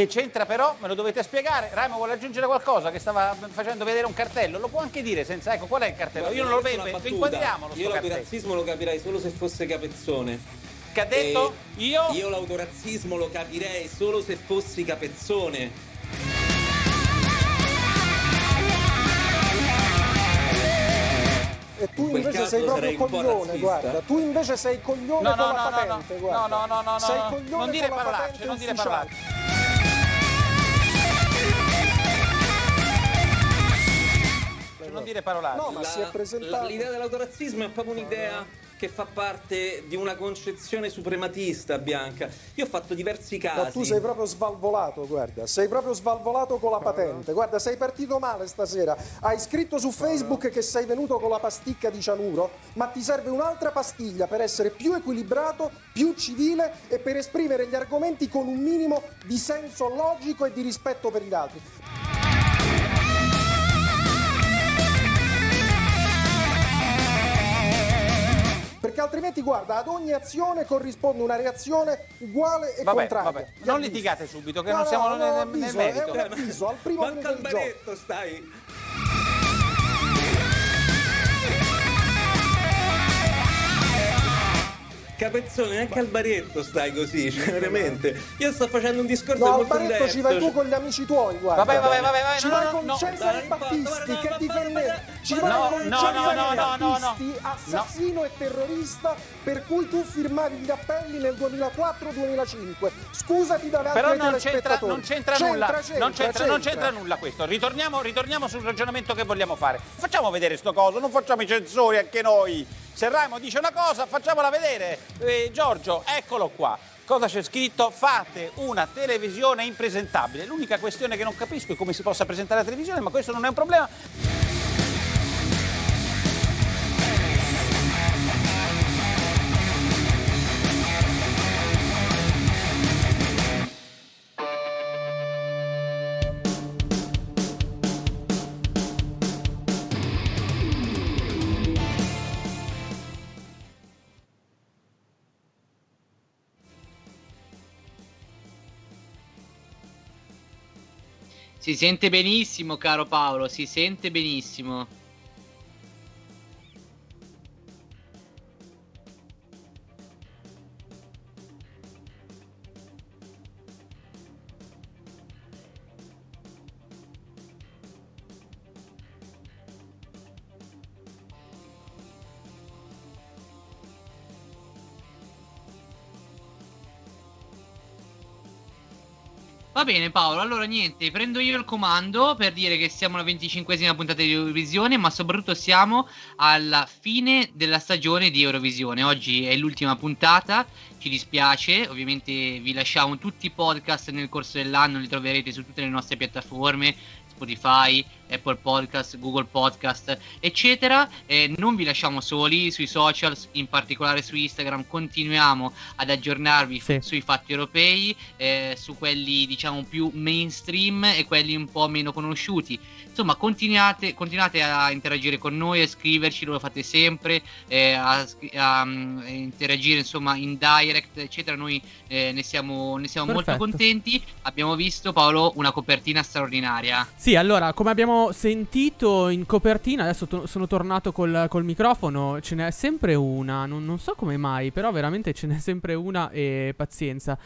Che c'entra però? Me lo dovete spiegare. Raimo vuole aggiungere qualcosa che stava facendo vedere un cartello. Lo può anche dire senza... Ecco, qual è il cartello? Io non lo vedo. Inquadriamolo. Io l'autorazzismo lo capirei solo se fosse capezzone. Che ha detto? E io? Io l'autorazzismo lo capirei solo se fossi capezzone. E tu invece sei proprio coglione, guarda. Tu invece sei coglione no, no, con no, la patente, no, guarda. No, no, no, no, sei no. coglione non dire con la parolacce, non dire parolacce. Non dire parolacce. No, ma la, si è presentato. L'idea dell'autorazzismo è proprio un'idea che fa parte di una concezione suprematista bianca. Io ho fatto diversi casi. No, tu sei proprio svalvolato, guarda, sei proprio svalvolato con la patente. Guarda, sei partito male stasera. Hai scritto su Facebook che sei venuto con la pasticca di cianuro, ma ti serve un'altra pastiglia per essere più equilibrato, più civile e per esprimere gli argomenti con un minimo di senso logico e di rispetto per gli altri. Perché altrimenti guarda ad ogni azione corrisponde una reazione uguale e vabbè, contraria. Vabbè. Non litigate subito che no, non siamo no, nel, avviso, nel merito. È un avviso, al primo Ma minuto di baretto stai Capezzone, neanche al baretto stai così, cioè, veramente. Io sto facendo un discorso no, molto al baretto ci vai tu con gli amici tuoi, guarda. Vabbè, vabbè, vabbè, vabbè ci no, vai no, con no, Cesare no, Battisti no, che no, difende ci no, vai no, con no, Cesare no, no, no, Battisti, assassino e terrorista per cui tu firmavi gli appelli nel 2004-2005. Scusati davanti Però ai non c'entra, non c'entra, nulla, c'entra, non, c'entra, c'entra. non c'entra nulla questo. Ritorniamo, ritorniamo sul ragionamento che vogliamo fare. Facciamo vedere sto coso, non facciamo i censori anche noi. Se Raimo dice una cosa, facciamola vedere. Eh, Giorgio, eccolo qua. Cosa c'è scritto? Fate una televisione impresentabile. L'unica questione che non capisco è come si possa presentare la televisione, ma questo non è un problema. Si sente benissimo, caro Paolo, si sente benissimo. Bene Paolo, allora niente, prendo io il comando per dire che siamo alla 25esima puntata di Eurovisione, ma soprattutto siamo alla fine della stagione di Eurovisione. Oggi è l'ultima puntata, ci dispiace, ovviamente vi lasciamo tutti i podcast nel corso dell'anno, li troverete su tutte le nostre piattaforme, Spotify, Apple Podcast, Google Podcast, eccetera. Eh, non vi lasciamo soli sui social, in particolare su Instagram. Continuiamo ad aggiornarvi Sì. sui fatti europei, eh, su quelli diciamo più mainstream e quelli un po' meno conosciuti. Insomma, continuate, continuate a interagire con noi, a scriverci, lo fate sempre, eh, a, scri- a, mm, interagire insomma in direct, eccetera. Noi eh, ne siamo, ne siamo molto contenti. Abbiamo visto, Paolo, una copertina straordinaria. Sì, allora, come abbiamo sentito in copertina, adesso to- sono tornato col, col microfono, ce n'è sempre una, non, non so come mai, però veramente ce n'è sempre una e pazienza.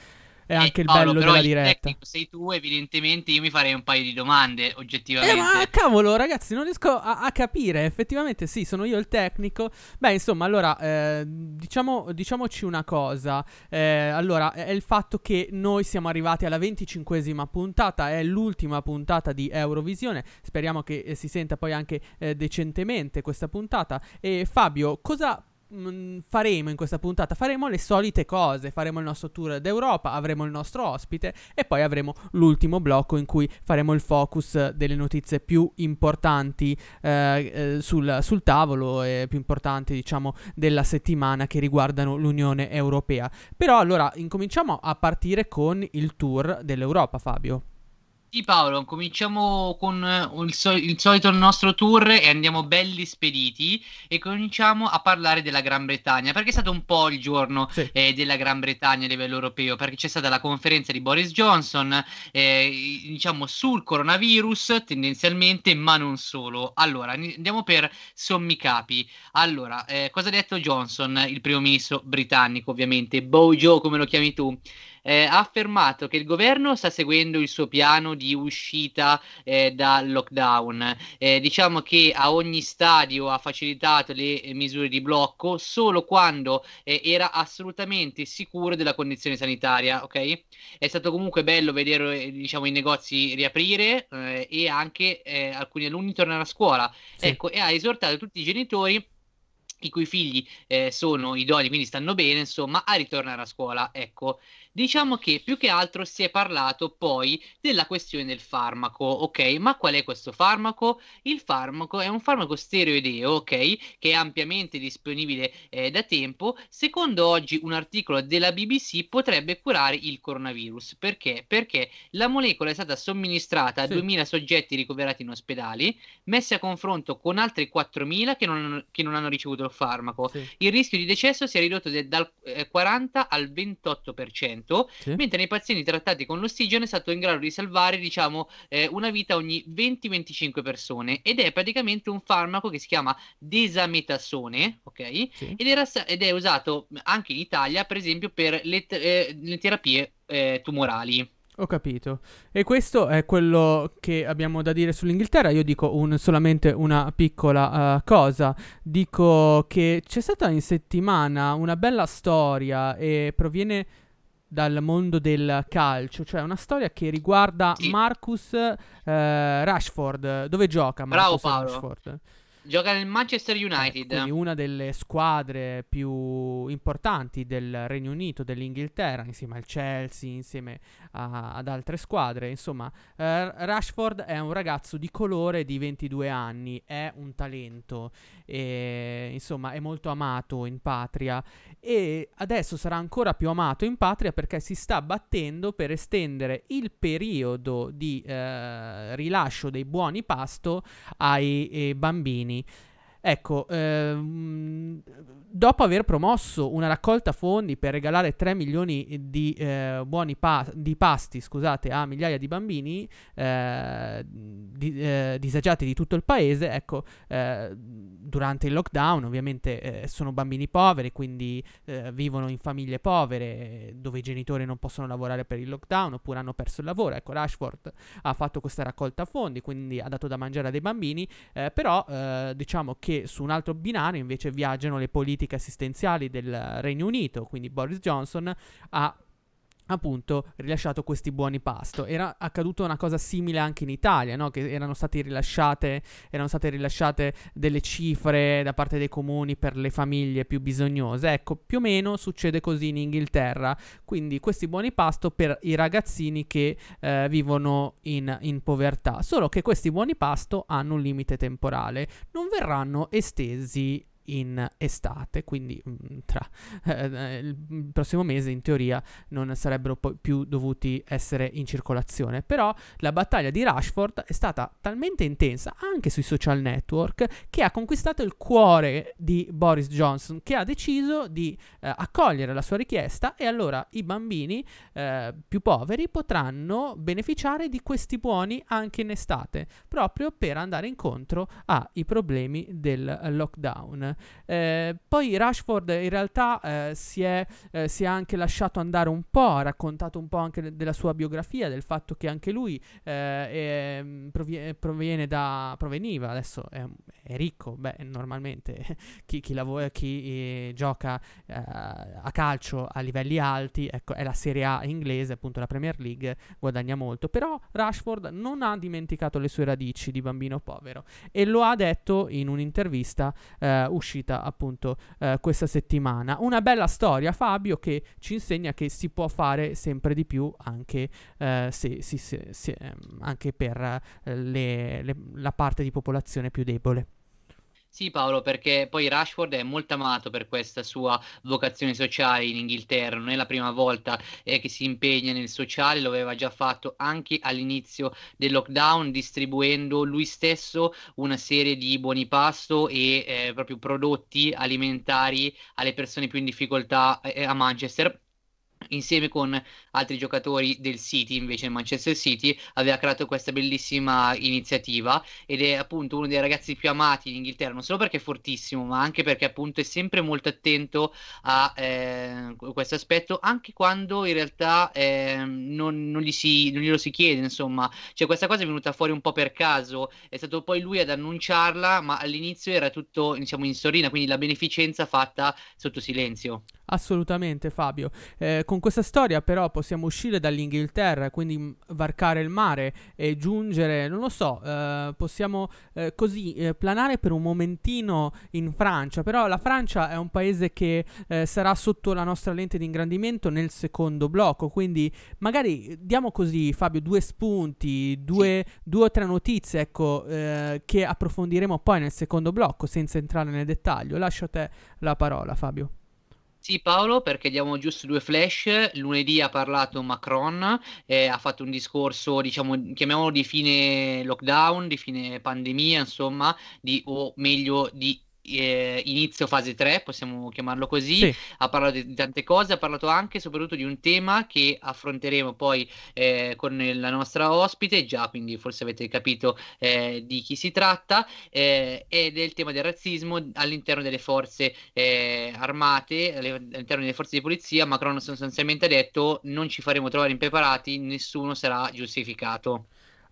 È anche Eh, il Paolo, bello però della il diretta. tecnico sei tu, evidentemente io mi farei un paio di domande, Eh, oggettivamente. ma cavolo, ragazzi, non riesco a, a capire. Effettivamente, sì, sono io il tecnico. Beh, insomma, allora, eh, diciamo, diciamoci una cosa. Eh, allora, è il fatto che noi siamo arrivati alla 25esima puntata, è l'ultima puntata di Eurovisione. Speriamo che eh, si senta poi anche eh, decentemente questa puntata. E Fabio, cosa mm, faremo in questa puntata? Faremo le solite cose, faremo il nostro tour d'Europa, avremo il nostro ospite e poi avremo l'ultimo blocco in cui faremo il focus delle notizie più importanti eh, eh, sul, sul tavolo e più importanti diciamo della settimana che riguardano l'Unione Europea. Però allora incominciamo a partire con il tour dell'Europa, Fabio. Sì Paolo, cominciamo con eh, il, sol- il, solito nostro tour e andiamo belli spediti e cominciamo a parlare della Gran Bretagna perché è stato un po' il giorno sì. eh, della Gran Bretagna a livello europeo perché c'è stata la conferenza di Boris Johnson eh, diciamo sul coronavirus tendenzialmente ma non solo. Allora andiamo per sommi capi. Allora, eh, cosa ha detto Johnson, il primo ministro britannico ovviamente, Bojo come lo chiami tu? Eh, ha affermato che il governo sta seguendo il suo piano di uscita eh, dal lockdown. Eh, diciamo che a ogni stadio ha facilitato le eh, misure di blocco solo quando eh, era assolutamente sicuro della condizione sanitaria. Ok? È stato comunque bello vedere eh, diciamo, i negozi riaprire e anche alcuni alunni tornare a scuola. Sì. Ecco, e ha esortato tutti i genitori i cui figli eh, sono idoni, quindi stanno bene, insomma, a ritornare a scuola. Ecco, Diciamo che più che altro si è parlato poi della questione del farmaco, ok? Ma qual è questo farmaco? Il farmaco è un farmaco steroideo, ok? Che è ampiamente disponibile eh, da tempo. Secondo oggi un articolo della BBC potrebbe curare il coronavirus. Perché? Perché la molecola è stata somministrata a sì. 2000 soggetti ricoverati in ospedali, messi a confronto con altri 4000 che non, hanno, che non hanno ricevuto il farmaco. Sì. Il rischio di decesso si è ridotto de, dal eh, 40 al 28% sì. mentre nei pazienti trattati con l'ossigeno è stato in grado di salvare, diciamo, eh, una vita ogni 20-25 persone ed è praticamente un farmaco che si chiama desametasone, ok? Sì. Ed, era, ed, è usato anche in Italia, per esempio, per le, eh, le terapie eh, tumorali. Ho capito. E questo è quello che abbiamo da dire sull'Inghilterra. Io dico un, solamente una piccola uh, cosa. Dico che c'è stata in settimana una bella storia e proviene dal mondo del calcio, cioè una storia che riguarda sì. Marcus uh, Rashford. Dove gioca Marcus Bravo, Rashford? Gioca nel Manchester United. quindi una delle squadre più importanti del Regno Unito, dell'Inghilterra, insieme al Chelsea, insieme a, ad altre squadre. Insomma, eh, Rashford è un ragazzo di colore di 22 anni, è un talento, e, insomma è molto amato in patria e adesso sarà ancora più amato in patria perché si sta battendo per estendere il periodo di eh, rilascio dei buoni pasto ai, ai bambini. me. Ecco, ehm, dopo aver promosso una raccolta fondi per regalare 3 milioni di eh, buoni pa- di pasti scusate, a migliaia di bambini eh, di, eh, disagiati di tutto il paese, ecco, eh, durante il lockdown ovviamente eh, sono bambini poveri, quindi eh, vivono in famiglie povere dove i genitori non possono lavorare per il lockdown oppure hanno perso il lavoro. Ecco, Rashford ha fatto questa raccolta fondi, quindi ha dato da mangiare a dei bambini, però diciamo che su un altro binario invece viaggiano le politiche assistenziali del Regno Unito, quindi Boris Johnson ha appunto rilasciato questi buoni pasto. Era accaduto una cosa simile anche in Italia, no? che erano, rilasciate, erano state rilasciate delle cifre da parte dei comuni per le famiglie più bisognose. Ecco, più o meno succede così in Inghilterra. Quindi questi buoni pasto per i ragazzini che eh, vivono in, in povertà. Solo che questi buoni pasto hanno un limite temporale, non verranno estesi in estate, quindi mm, tra eh, il prossimo mese in teoria non sarebbero poi più dovuti essere in circolazione. Però la battaglia di Rashford è stata talmente intensa anche sui social network che ha conquistato il cuore di Boris Johnson che ha deciso di eh, accogliere la sua richiesta e allora i bambini eh, più poveri potranno beneficiare di questi buoni anche in estate, proprio per andare incontro ai problemi del lockdown. Eh, poi Rashford in realtà eh, si, è, eh, si, è, anche lasciato andare un po', ha raccontato un po' anche della sua biografia, del fatto che anche lui è, mm, proviene, da, proveniva, adesso è, è ricco, beh normalmente chi, chi, lavora, chi eh, gioca eh, a calcio a livelli alti, ecco è la Serie A inglese, appunto la Premier League, guadagna molto, però Rashford non ha dimenticato le sue radici di bambino povero e lo ha detto in un'intervista eh, appunto eh, questa settimana. Una bella storia, Fabio, che ci insegna che si può fare sempre di più anche, eh, se, se, se, ehm, anche per eh, le, le, la parte di popolazione più debole. Sì, Paolo, perché poi Rashford è molto amato per questa sua vocazione sociale in Inghilterra. Non è la prima volta eh, che si impegna nel sociale, lo aveva già fatto anche all'inizio del lockdown, distribuendo lui stesso una serie di buoni pasto e eh, proprio prodotti alimentari alle persone più in difficoltà eh, a Manchester insieme con altri giocatori del City, invece il Manchester City, aveva creato questa bellissima iniziativa ed è appunto uno dei ragazzi più amati in Inghilterra, non solo perché è fortissimo, ma anche perché appunto è sempre molto attento a eh, questo aspetto, anche quando in realtà eh, non, non, gli si, non glielo si chiede, insomma, cioè questa cosa è venuta fuori un po' per caso, è stato poi lui ad annunciarla, ma all'inizio era tutto diciamo in sorrina, quindi la beneficenza fatta sotto silenzio. Assolutamente Fabio. Eh, con questa storia però possiamo uscire dall'Inghilterra, quindi varcare il mare e giungere, non lo so, eh, possiamo eh, così eh, planare per un momentino in Francia, però la Francia è un paese che eh, sarà sotto la nostra lente di ingrandimento nel secondo blocco, quindi magari diamo così Fabio due spunti, due, sì. due o tre notizie ecco, eh, che approfondiremo poi nel secondo blocco senza entrare nel dettaglio. Lascio a te la parola Fabio. Sì Paolo, perché diamo giusto due flash. Lunedì ha parlato Macron, eh, ha fatto un discorso, diciamo, chiamiamolo di fine lockdown, di fine pandemia, insomma, di, o meglio di eh, inizio fase 3, possiamo chiamarlo così, sì. ha parlato di tante cose, ha parlato anche e soprattutto di un tema che affronteremo poi eh, con la nostra ospite, già quindi forse avete capito eh, di chi si tratta, eh, ed è il tema del razzismo all'interno delle forze eh, armate, all'interno delle forze di polizia, Macron sostanzialmente ha detto non ci faremo trovare impreparati, nessuno sarà giustificato.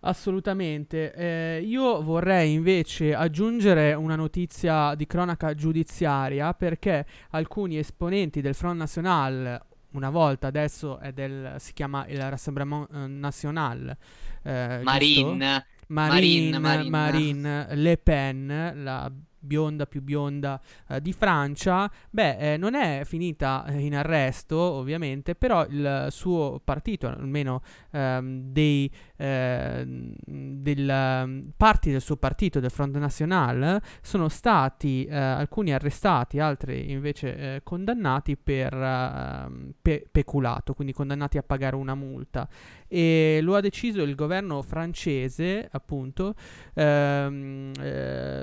Assolutamente. Eh, io vorrei invece aggiungere una notizia di cronaca giudiziaria perché alcuni esponenti del Front National, una volta adesso del, si chiama il Rassemblement eh, National, eh, Marine. Marine, Marine, Marine, Le Pen, la bionda più bionda eh, di Francia, beh, eh, non è finita eh, in arresto, ovviamente, però il suo partito, almeno ehm, dei eh, del, parti del suo partito, del Front National, sono stati eh, alcuni arrestati, altri invece eh, condannati per ehm, pe- peculato, quindi condannati a pagare una multa. E lo ha deciso il governo francese, appunto, ehm,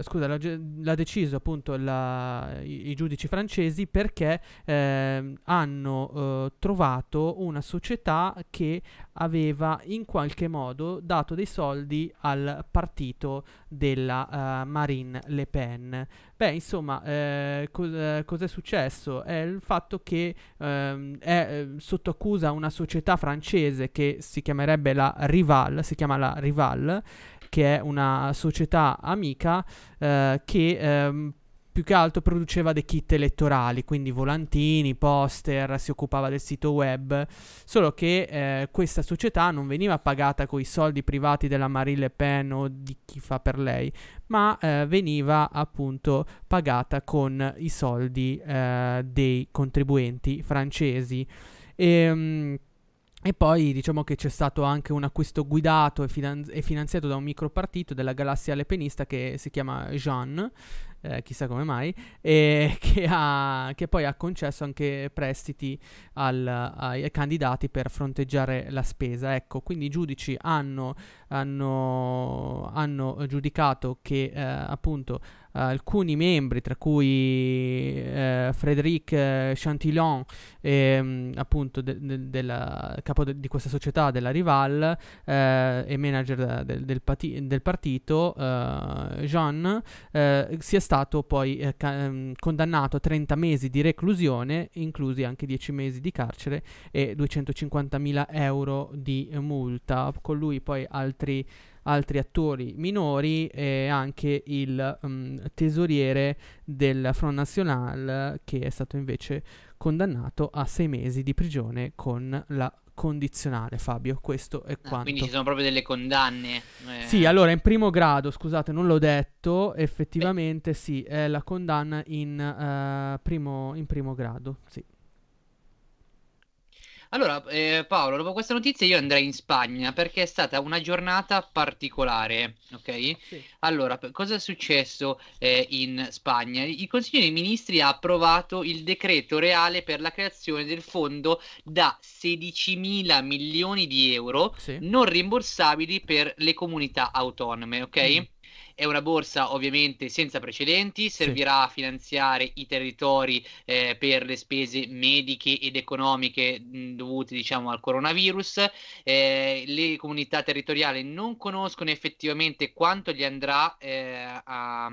scusa, la, l'ha deciso appunto la, i, i, giudici francesi perché eh, hanno eh, trovato una società che aveva in qualche modo dato dei soldi al partito della uh, Marine Le Pen. Beh, insomma, eh, cos- cos'è successo? È il fatto che ehm, è eh, sotto accusa una società francese che si chiamerebbe la Rival, si chiama la Rival, che è una società amica eh, che ehm, più che altro produceva dei kit elettorali, quindi volantini, poster, si occupava del sito web, solo che eh, questa società non veniva pagata con i soldi privati della Marine Le Pen o di chi fa per lei, ma eh, veniva appunto pagata con i soldi eh, dei contribuenti francesi. E, ehm, e poi diciamo che c'è stato anche un acquisto guidato e, finan- e finanziato da un micropartito della galassia lepenista che si chiama Jean, eh, chissà come mai, e che, ha, che, poi ha concesso anche prestiti al, ai candidati per fronteggiare la spesa. Ecco, quindi i giudici hanno, hanno, hanno giudicato che eh, appunto alcuni membri, tra cui eh, Frédéric eh, Chantillon, eh, appunto de- de- del capo de- di questa società, della Rival, eh, e manager del, pati- del partito, eh, Jean, eh, sia stato poi ca- ehm, condannato a 30 mesi di reclusione, inclusi anche 10 mesi di carcere e 250.000 euro di multa. Con lui poi altri altri attori minori e anche il um, tesoriere del Front National che è stato invece condannato a sei mesi di prigione con la condizionale Fabio questo è ah, quanto quindi ci sono proprio delle condanne eh. sì allora in primo grado scusate non l'ho detto effettivamente Beh. sì è la condanna in, uh, primo, in primo grado sì Allora, eh, Paolo, dopo questa notizia io andrei in Spagna perché è stata una giornata particolare, ok? Sì. Allora, cosa è successo eh, in Spagna? Il Consiglio dei Ministri ha approvato il decreto reale per la creazione del fondo da 16 mila milioni di euro Sì. non rimborsabili per le comunità autonome, ok? Mm. È una borsa ovviamente senza precedenti, servirà a finanziare i territori eh, per le spese mediche ed economiche mh, dovute diciamo al coronavirus. Eh, le comunità territoriali non conoscono effettivamente quanto gli andrà eh, a,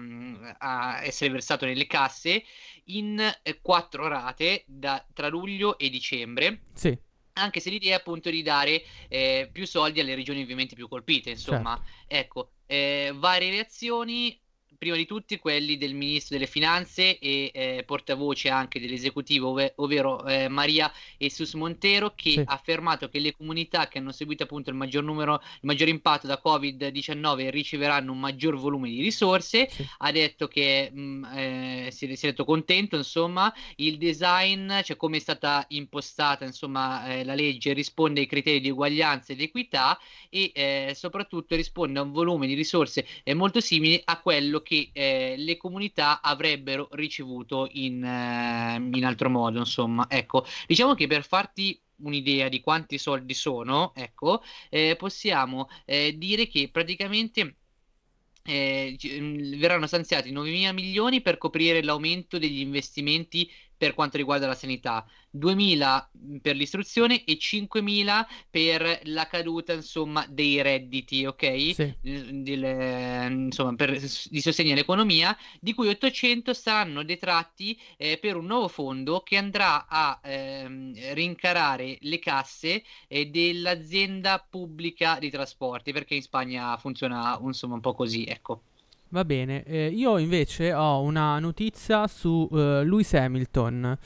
a essere versato nelle casse in eh, quattro rate da, tra luglio e dicembre Sì. anche se l'idea è appunto di dare eh, più soldi alle regioni ovviamente più colpite, insomma, ecco, eh, varie reazioni, prima di tutti quelli del ministro delle finanze e eh, portavoce anche dell'esecutivo, ove- ovvero eh, Maria Jesus Montero, che Sì. ha affermato che le comunità che hanno seguito appunto il maggior numero, il maggior impatto da Covid-19 riceveranno un maggior volume di risorse, Sì. ha detto che mh, eh, si, si è detto contento, insomma, il design, cioè come è stata impostata, insomma, eh, la legge risponde ai criteri di uguaglianza ed equità e eh, soprattutto risponde a un volume di risorse eh, molto simili a quello che eh, le comunità avrebbero ricevuto in, eh, in altro modo, insomma. Ecco, diciamo che per farti un'idea di quanti soldi sono, ecco, eh, possiamo eh, dire che praticamente eh, mh, verranno stanziati 9 mila milioni per coprire l'aumento degli investimenti per quanto riguarda la sanità, 2.000 per l'istruzione e 5.000 per la caduta, insomma, dei redditi, ok? Sì. Del- del- insomma, per, di sostegno all'economia, di cui 800 saranno detratti eh, per un nuovo fondo che andrà a ehm, rincarare le casse eh, dell'azienda pubblica di trasporti, perché in Spagna funziona insomma un po' così, ecco. Va bene, eh, io invece ho una notizia su eh, Lewis Hamilton.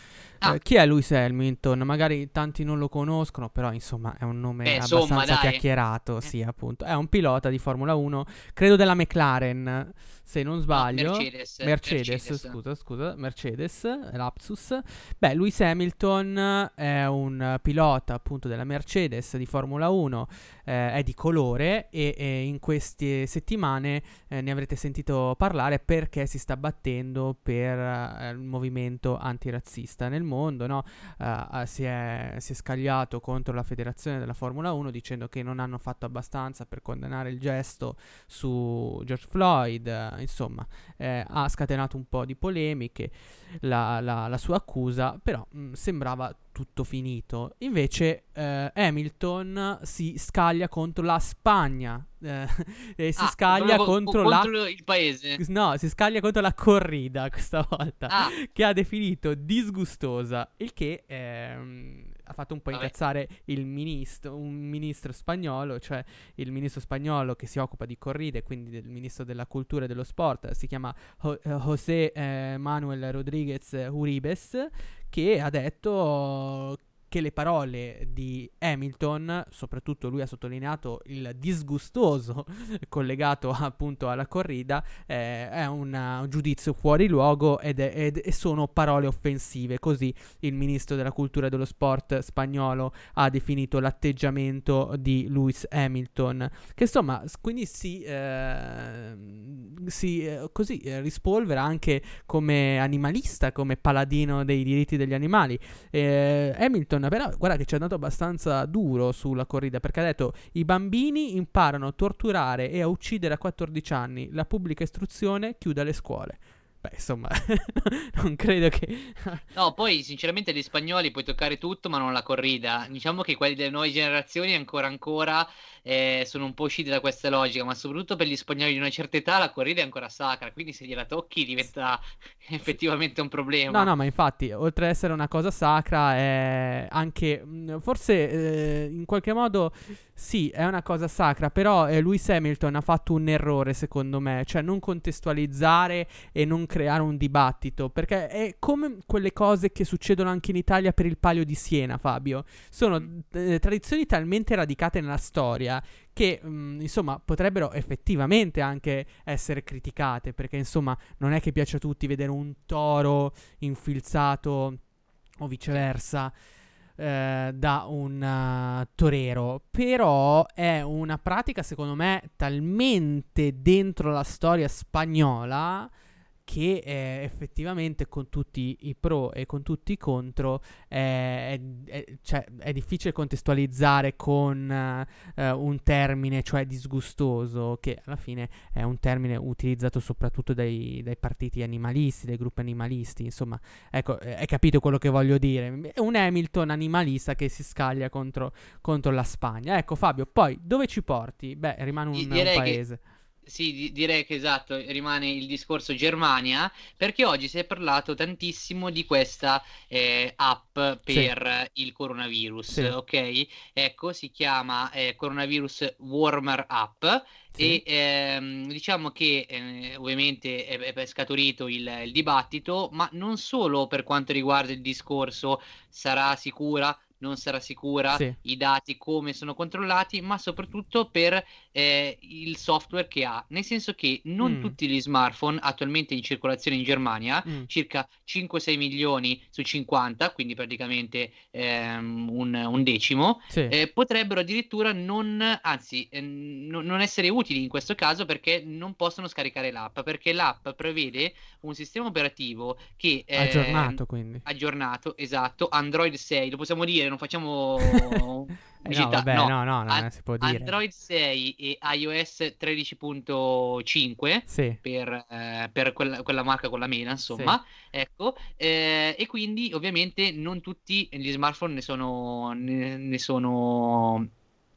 Ah. Eh, chi è Lewis Hamilton? Magari tanti non lo conoscono, però insomma è un nome Beh, insomma, abbastanza dai. chiacchierato, Eh. sì, appunto. È un pilota di Formula 1, credo della McLaren, se non sbaglio. Mercedes, Mercedes, Mercedes. scusa, scusa, Mercedes, lapsus. Beh, Lewis Hamilton è un pilota appunto della Mercedes di Formula 1, eh, è di colore e, e in queste settimane eh, ne avrete sentito parlare perché si sta battendo per eh, il movimento antirazzista nel mondo, no? Eh, eh, si, è, si è scagliato contro la federazione della Formula 1 dicendo che non hanno fatto abbastanza per condannare il gesto su George Floyd, insomma, eh, ha scatenato un po' di polemiche la, la- la sua accusa, però mh, sembrava tutto finito. Invece eh, Hamilton si scaglia contro la Spagna eh, e si Ah, scaglia proprio co- contro la... contro il paese. No, si scaglia contro la corrida questa volta Ah, che ha definito disgustosa, il che ehm, ha fatto un po' incazzare il ministro, un ministro spagnolo, cioè il ministro spagnolo che si occupa di corride, quindi del ministro della cultura e dello sport, si chiama Jo- eh, José eh, Manuel Rodríguez Uribes, che ha detto che le parole di Hamilton, soprattutto lui ha sottolineato il disgustoso collegato appunto alla corrida, eh, è un, uh, un giudizio fuori luogo ed è- ed- sono parole offensive. Così il ministro della cultura e dello sport spagnolo ha definito l'atteggiamento di Lewis Hamilton, che insomma quindi si, eh, si eh, così eh, rispolvera anche come animalista, come paladino dei diritti degli animali. Eh, Hamilton, però, guarda che ci è andato abbastanza duro sulla corrida perché ha detto: I bambini imparano a torturare e a uccidere a 14 anni. La pubblica istruzione chiude le scuole. Beh, insomma, non credo che. no, poi sinceramente gli spagnoli puoi toccare tutto, ma non la corrida. Diciamo che quelli delle nuove generazioni ancora ancora eh, sono un po' usciti da questa logica, ma soprattutto per gli spagnoli di una certa età la corrida è ancora sacra, quindi se gliela tocchi diventa effettivamente un problema. No, no, ma infatti, oltre ad essere una cosa sacra, è anche. mh, Forse eh, in qualche modo. Sì, è una cosa sacra, però eh, Lewis Hamilton ha fatto un errore, secondo me, cioè non contestualizzare e non creare un dibattito, perché è come quelle cose che succedono anche in Italia per il Palio di Siena, Fabio. Sono eh, tradizioni talmente radicate nella storia che mh, insomma potrebbero effettivamente anche essere criticate, perché insomma non è che piace a tutti vedere un toro infilzato o viceversa. eh, da un uh, torero, però è una pratica secondo me talmente dentro la storia spagnola che eh, effettivamente con tutti i pro e con tutti i contro eh, è, è, cioè, è, difficile contestualizzare con uh, un termine, cioè disgustoso, che alla fine è un termine utilizzato soprattutto dai, dai partiti animalisti, dai gruppi animalisti, insomma, ecco, hai capito quello che voglio dire, è un Hamilton animalista che si scaglia contro, contro la Spagna. Ecco Fabio, poi dove ci porti? Beh, rimane un, un paese. Che sì, direi che esatto, rimane il discorso Germania, perché oggi si è parlato tantissimo di questa eh, app per sì. il coronavirus, sì. ok? Ecco, si chiama eh, Coronavirus Warmer App sì. e ehm, diciamo che eh, ovviamente è, è scaturito il, il dibattito, ma non solo per quanto riguarda il discorso sarà sicura, non sarà sicura, sì. i dati come sono controllati, ma soprattutto per eh, il software che ha. Nel senso che non mm. tutti gli smartphone attualmente in circolazione in Germania, mm. circa 5-6 milioni su 50, quindi praticamente ehm, un, un, decimo, sì. eh, potrebbero addirittura non, anzi, eh, n- non essere utili in questo caso perché non possono scaricare l'app, perché l'app prevede un sistema operativo che... è aggiornato quindi. Aggiornato, esatto, Android 6, lo possiamo dire non facciamo eh, no, vabbè, no, no, no, non si può dire. Android 6 e iOS 13.5 sì. per, eh, per quella, quella, marca con la mela, insomma. Sì. Ecco, eh, e quindi ovviamente non tutti gli smartphone ne sono, ne, ne sono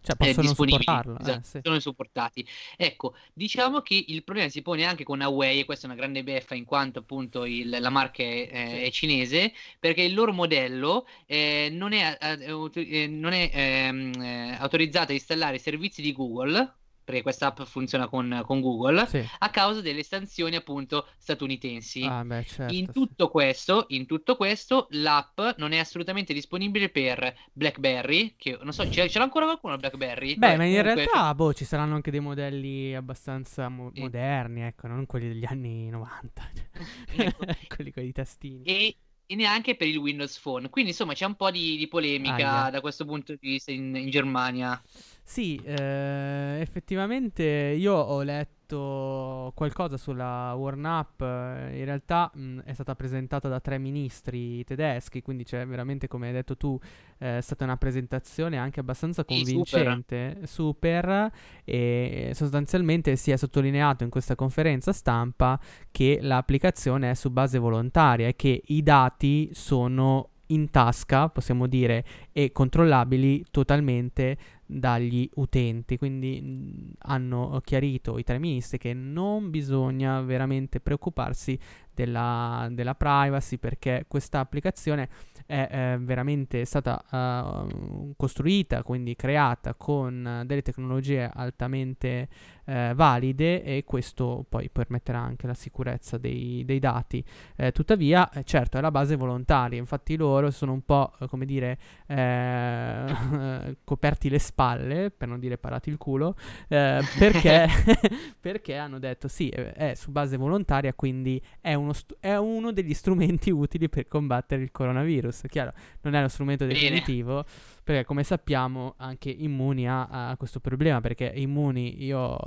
cioè, possono supportarlo. Esatto, eh, sì. sono supportati. Ecco, diciamo che il problema si pone anche con Huawei, e questa è una grande beffa in quanto appunto il, la marca è, eh, è, cinese, perché il loro modello eh, non è, eh, eh non è ehm, eh, autorizzato a installare servizi di Google perché questa app funziona con, con Google, sì. a causa delle sanzioni appunto statunitensi. Ah, beh, certo, in, tutto sì. questo, in tutto questo, l'app non è assolutamente disponibile per BlackBerry, che non so, c'è, c'è ancora qualcuno BlackBerry? Beh, Beh ma in comunque... realtà, boh, ci saranno anche dei modelli abbastanza mo- moderni, ecco, non quelli degli anni 90, ecco. quelli con i tastini. E e neanche per il Windows Phone. Quindi insomma c'è un po' di, di polemica ah, da questo punto di vista in, in Germania. Sì, eh, effettivamente io ho letto qualcosa sulla Warn Up, in realtà mh, è stata presentata da tre ministri tedeschi, quindi c'è veramente, come hai detto tu, eh, è stata una presentazione anche abbastanza convincente, super. super, e sostanzialmente si è sottolineato in questa conferenza stampa che l'applicazione è su base volontaria e che i dati sono in tasca, possiamo dire, e controllabili totalmente dagli utenti. Quindi mh, hanno chiarito i tre ministri che non bisogna veramente preoccuparsi della, della privacy perché questa applicazione è eh, veramente stata uh, costruita, quindi creata con delle tecnologie altamente eh, valide e questo poi permetterà anche la sicurezza dei, dei dati. Eh, tuttavia, eh, certo, è la base volontaria, infatti loro sono un po', eh, come dire, eh, coperti le spalle, per non dire parati il culo, perché, perché hanno detto sì, è su base volontaria, quindi è uno, st- è uno degli strumenti utili per combattere il coronavirus. Chiaro, non è lo strumento definitivo. Bene perché come sappiamo anche Immuni ha, ha, questo problema perché Immuni io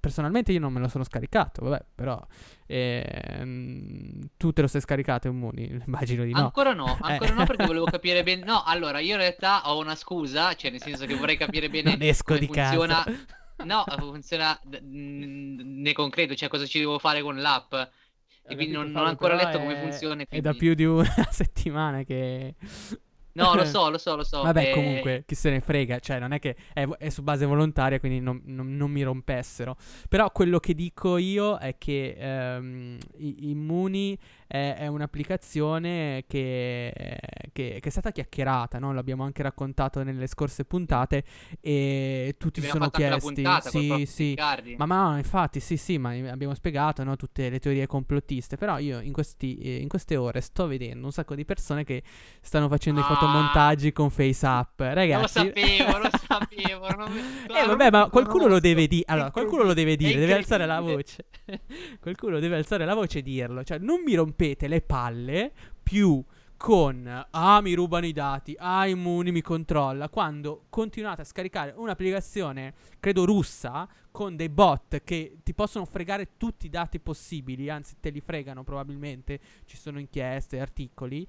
personalmente io non me lo sono scaricato vabbè però eh, tu te lo sei scaricato Immuni immagino di no ancora no ancora eh. no perché volevo capire bene no allora io in realtà ho una scusa cioè nel senso che vorrei capire bene non esco di funziona casa. no funziona nel concreto cioè cosa ci devo fare con l'app e quindi non, ho ancora letto come funziona. Quindi... È da più di una settimana che No, lo so, lo so, lo so. Vabbè, eh... comunque, chi se ne frega. Cioè, non è che è, è su base volontaria, quindi non, non, non, mi rompessero. Però quello che dico io è che ehm, Immuni è, è un'applicazione che, che, che, è stata chiacchierata, no? l'abbiamo anche raccontato nelle scorse puntate e tutti si sono chiesti... Puntata, sì, sì, ma, ma no, infatti sì, sì, ma abbiamo spiegato no? tutte le teorie complottiste, però io in, questi, eh, in, queste ore sto vedendo un sacco di persone che stanno facendo ah, i fotomontaggi con FaceApp. Ragazzi... Lo sapevo, lo sapevo. Non mi... eh vabbè, ma qualcuno lo deve dire. Allora, qualcuno lo deve dire, deve alzare la voce. qualcuno deve alzare la voce e dirlo. Cioè, non mi rompete le palle più con ah mi rubano i dati, ah Immuni mi controlla, quando continuate a scaricare un'applicazione, credo russa, con dei bot che ti possono fregare tutti i dati possibili, anzi te li fregano probabilmente, ci sono inchieste, articoli,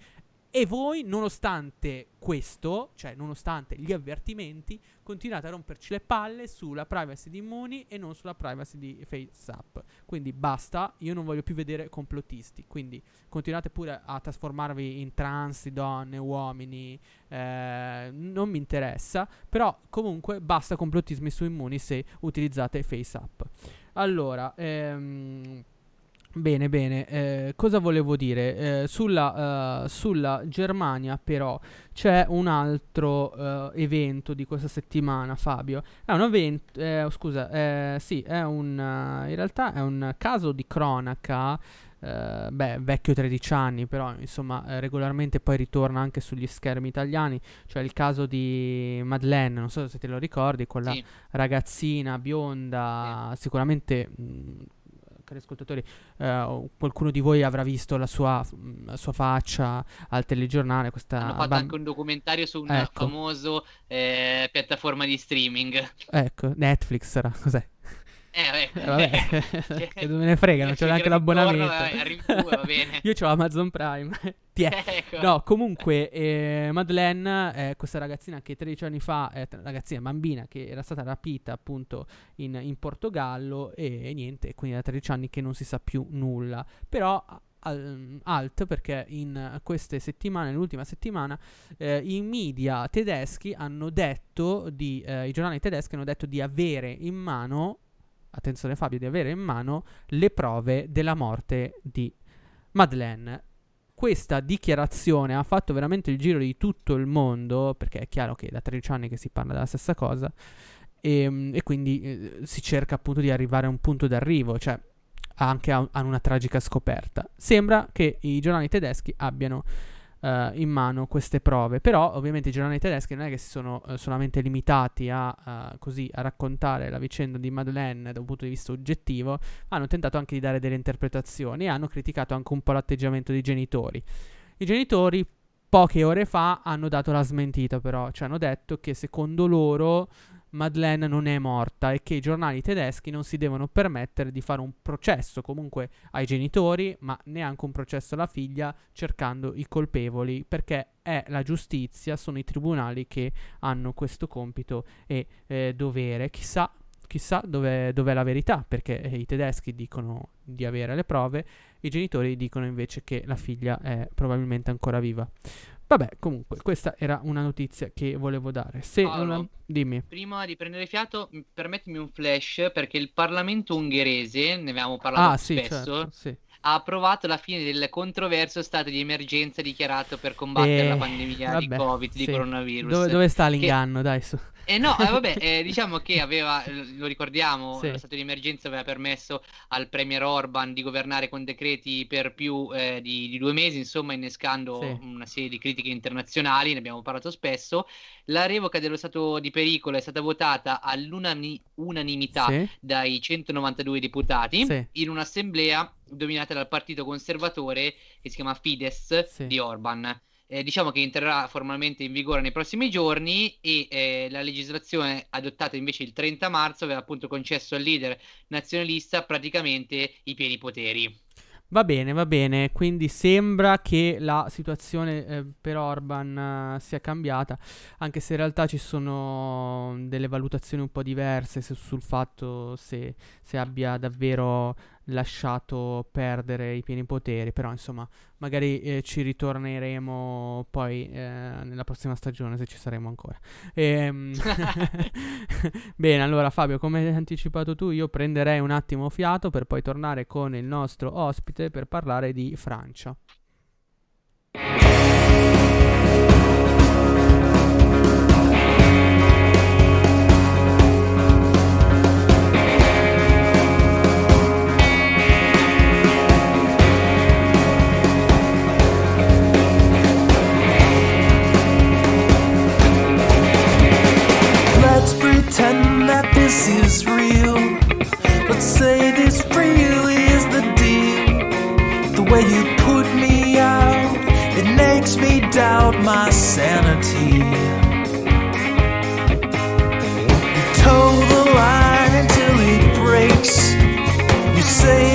e voi, nonostante questo, cioè nonostante gli avvertimenti, continuate a romperci le palle sulla privacy di Immuni e non sulla privacy di FaceApp. Quindi basta, io non voglio più vedere complottisti. Quindi continuate pure a trasformarvi in trans, donne, uomini, eh, non mi interessa. Però comunque basta complottismi su Immuni se utilizzate FaceApp. Allora, ehm Bene, bene, eh, cosa volevo dire? Eh, sulla, uh, sulla, Germania però c'è un altro uh, evento di questa settimana, Fabio. È un evento, eh, scusa, eh, sì, è un, in realtà è un caso di cronaca, beh, vecchio 13 anni, però insomma regolarmente poi ritorna anche sugli schermi italiani, cioè il caso di Madeleine, non so se te lo ricordi, quella sì. ragazzina bionda, sì. sicuramente... Mh, cari ascoltatori, eh, qualcuno di voi avrà visto la sua, la sua faccia al telegiornale. Questa Hanno fatto bamb- anche un documentario su un ecco. famoso eh, piattaforma di streaming. Ecco, Netflix sarà, cos'è? Eh, eh, vabbè, che me ne frega, non c'è neanche l'abbonamento. Io ho Amazon Prime. ecco. No, comunque, eh, Madeleine è questa ragazzina che 13 anni fa, eh, ragazzina bambina che era stata rapita appunto in, in Portogallo e, e, niente, quindi da 13 anni che non si sa più nulla. Però alt perché in queste settimane, nell'ultima settimana, eh, i media tedeschi hanno detto di, eh, i giornali tedeschi hanno detto di avere in mano attenzione Fabio, di avere in mano le prove della morte di Madeleine. Questa dichiarazione ha fatto veramente il giro di tutto il mondo, perché è chiaro che da 13 anni che si parla della stessa cosa, e, ehm, e quindi eh, si cerca appunto di arrivare a un punto d'arrivo, cioè anche a, a una tragica scoperta. Sembra che i giornali tedeschi abbiano uh, in mano queste prove. Però, ovviamente, i giornali tedeschi non è che si sono uh, solamente limitati a, uh, così, a raccontare la vicenda di Madeleine da un punto di vista oggettivo, hanno tentato anche di dare delle interpretazioni e hanno criticato anche un po' l'atteggiamento dei genitori. I genitori poche ore fa hanno dato la smentita, però, cioè hanno detto che secondo loro Madeleine non è morta e che i giornali tedeschi non si devono permettere di fare un processo comunque ai genitori, ma neanche un processo alla figlia cercando i colpevoli, perché è la giustizia, sono i tribunali che hanno questo compito e eh, dovere. Chissà, chissà dov'è, dov'è la verità, perché eh, i tedeschi dicono di avere le prove, i genitori dicono invece che la figlia è probabilmente ancora viva. Vabbè, comunque, questa era una notizia che volevo dare. Se Paolo, una... Dimmi. Prima di prendere fiato, permettimi un flash perché il Parlamento ungherese, ne abbiamo parlato ah, sì, spesso, certo, sì ha approvato la fine del controverso stato di emergenza dichiarato per combattere eh, la pandemia vabbè, di Covid, sì. di coronavirus. Dove, dove sta l'inganno? Che... Dai, su. Eh no, eh, vabbè, eh, diciamo che aveva, lo ricordiamo, sì. lo stato di emergenza aveva permesso al Premier Orban di governare con decreti per più eh, di, di, due mesi, insomma, innescando sì. una serie di critiche internazionali, ne abbiamo parlato spesso. La revoca dello stato di pericolo è stata votata all'unanimità sì. dai 192 deputati in un'assemblea dominata dal partito conservatore che si chiama Fidesz di Orban eh, diciamo che entrerà formalmente in vigore nei prossimi giorni e eh, la legislazione adottata invece il 30 marzo aveva appunto concesso al leader nazionalista praticamente i pieni poteri. Va bene, va bene, quindi sembra che la situazione eh, per Orban uh, sia cambiata, anche se in realtà ci sono delle valutazioni un po' diverse su, sul fatto se, se abbia davvero lasciato perdere i pieni poteri, però insomma magari eh, ci ritorneremo poi eh, nella prossima stagione se ci saremo ancora. Ehm... Bene, allora Fabio, come hai anticipato tu, io prenderei un attimo fiato per poi tornare con il nostro ospite per parlare di Francia. This is real. Let's say this really is the deal. The way you put me out, it makes me doubt my sanity. You toe the line until it breaks. You savor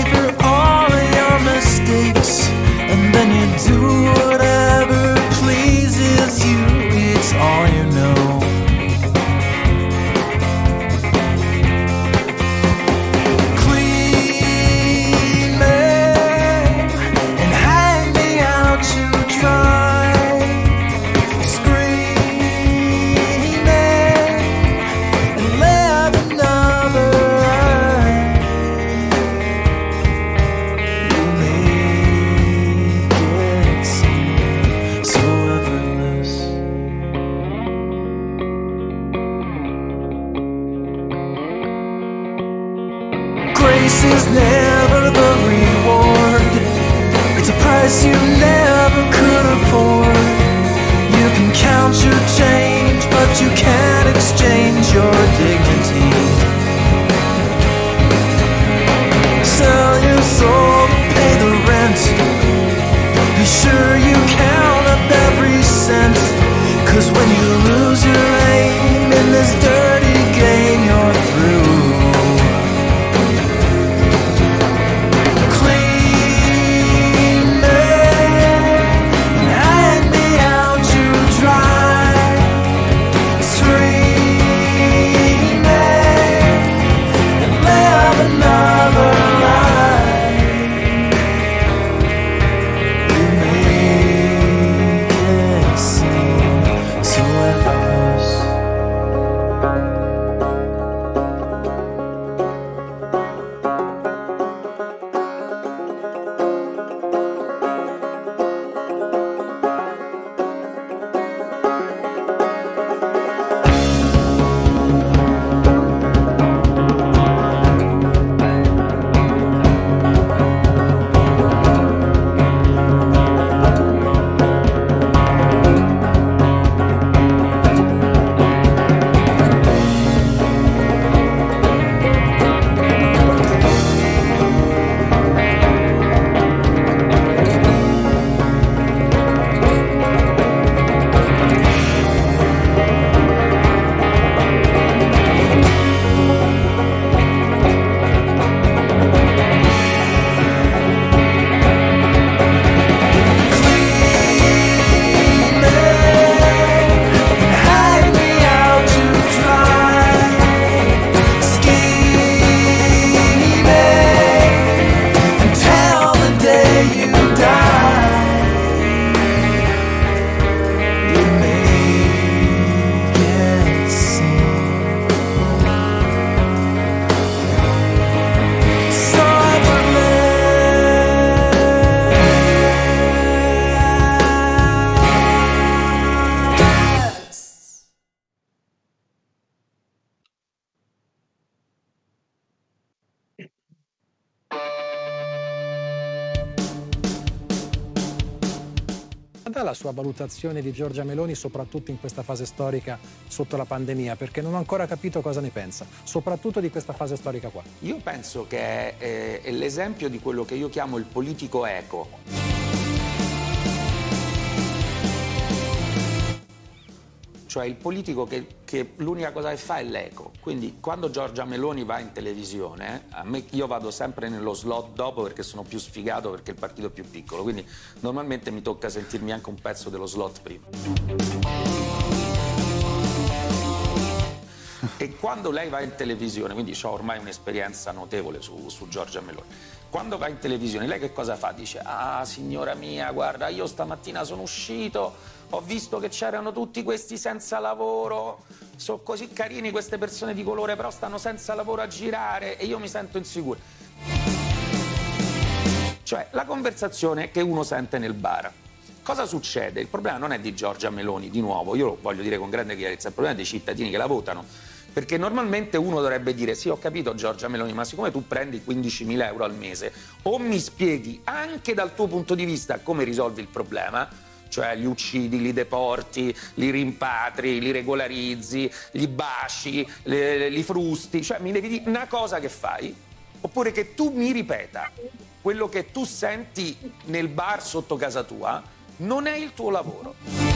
sua valutazione di Giorgia Meloni, soprattutto in questa fase storica sotto la pandemia? Perché non ho ancora capito cosa ne pensa, soprattutto di questa fase storica qua. Io penso che è- è l'esempio di quello che io chiamo il politico eco. Cioè il politico che, che l'unica cosa che fa è l'eco. Quindi quando Giorgia Meloni va in televisione, me, io vado sempre nello slot dopo perché sono più sfigato perché il partito è più piccolo. Quindi normalmente mi tocca sentirmi anche un pezzo dello slot prima. E quando lei va in televisione, quindi ho ormai un'esperienza notevole su, su Giorgia Meloni, quando va in televisione lei che cosa fa? Dice, ah signora mia, guarda, io stamattina sono uscito, ho visto che c'erano tutti questi senza lavoro, sono così carini queste persone di colore, però stanno senza lavoro a girare e io mi sento insicura. Cioè, la conversazione che uno sente nel bar. Cosa succede? Il problema non è di Giorgia Meloni, di nuovo, io lo voglio dire con grande chiarezza, il problema è dei cittadini che la votano. Perché normalmente uno dovrebbe dire: Sì, ho capito Giorgia Meloni, ma siccome tu prendi 15.000 euro al mese, o mi spieghi anche dal tuo punto di vista come risolvi il problema, cioè li uccidi, li deporti, li rimpatri, li regolarizzi, li baci, le- li frusti, cioè mi devi dire una cosa che fai, oppure che tu mi ripeta quello che tu senti nel bar sotto casa tua non è il tuo lavoro.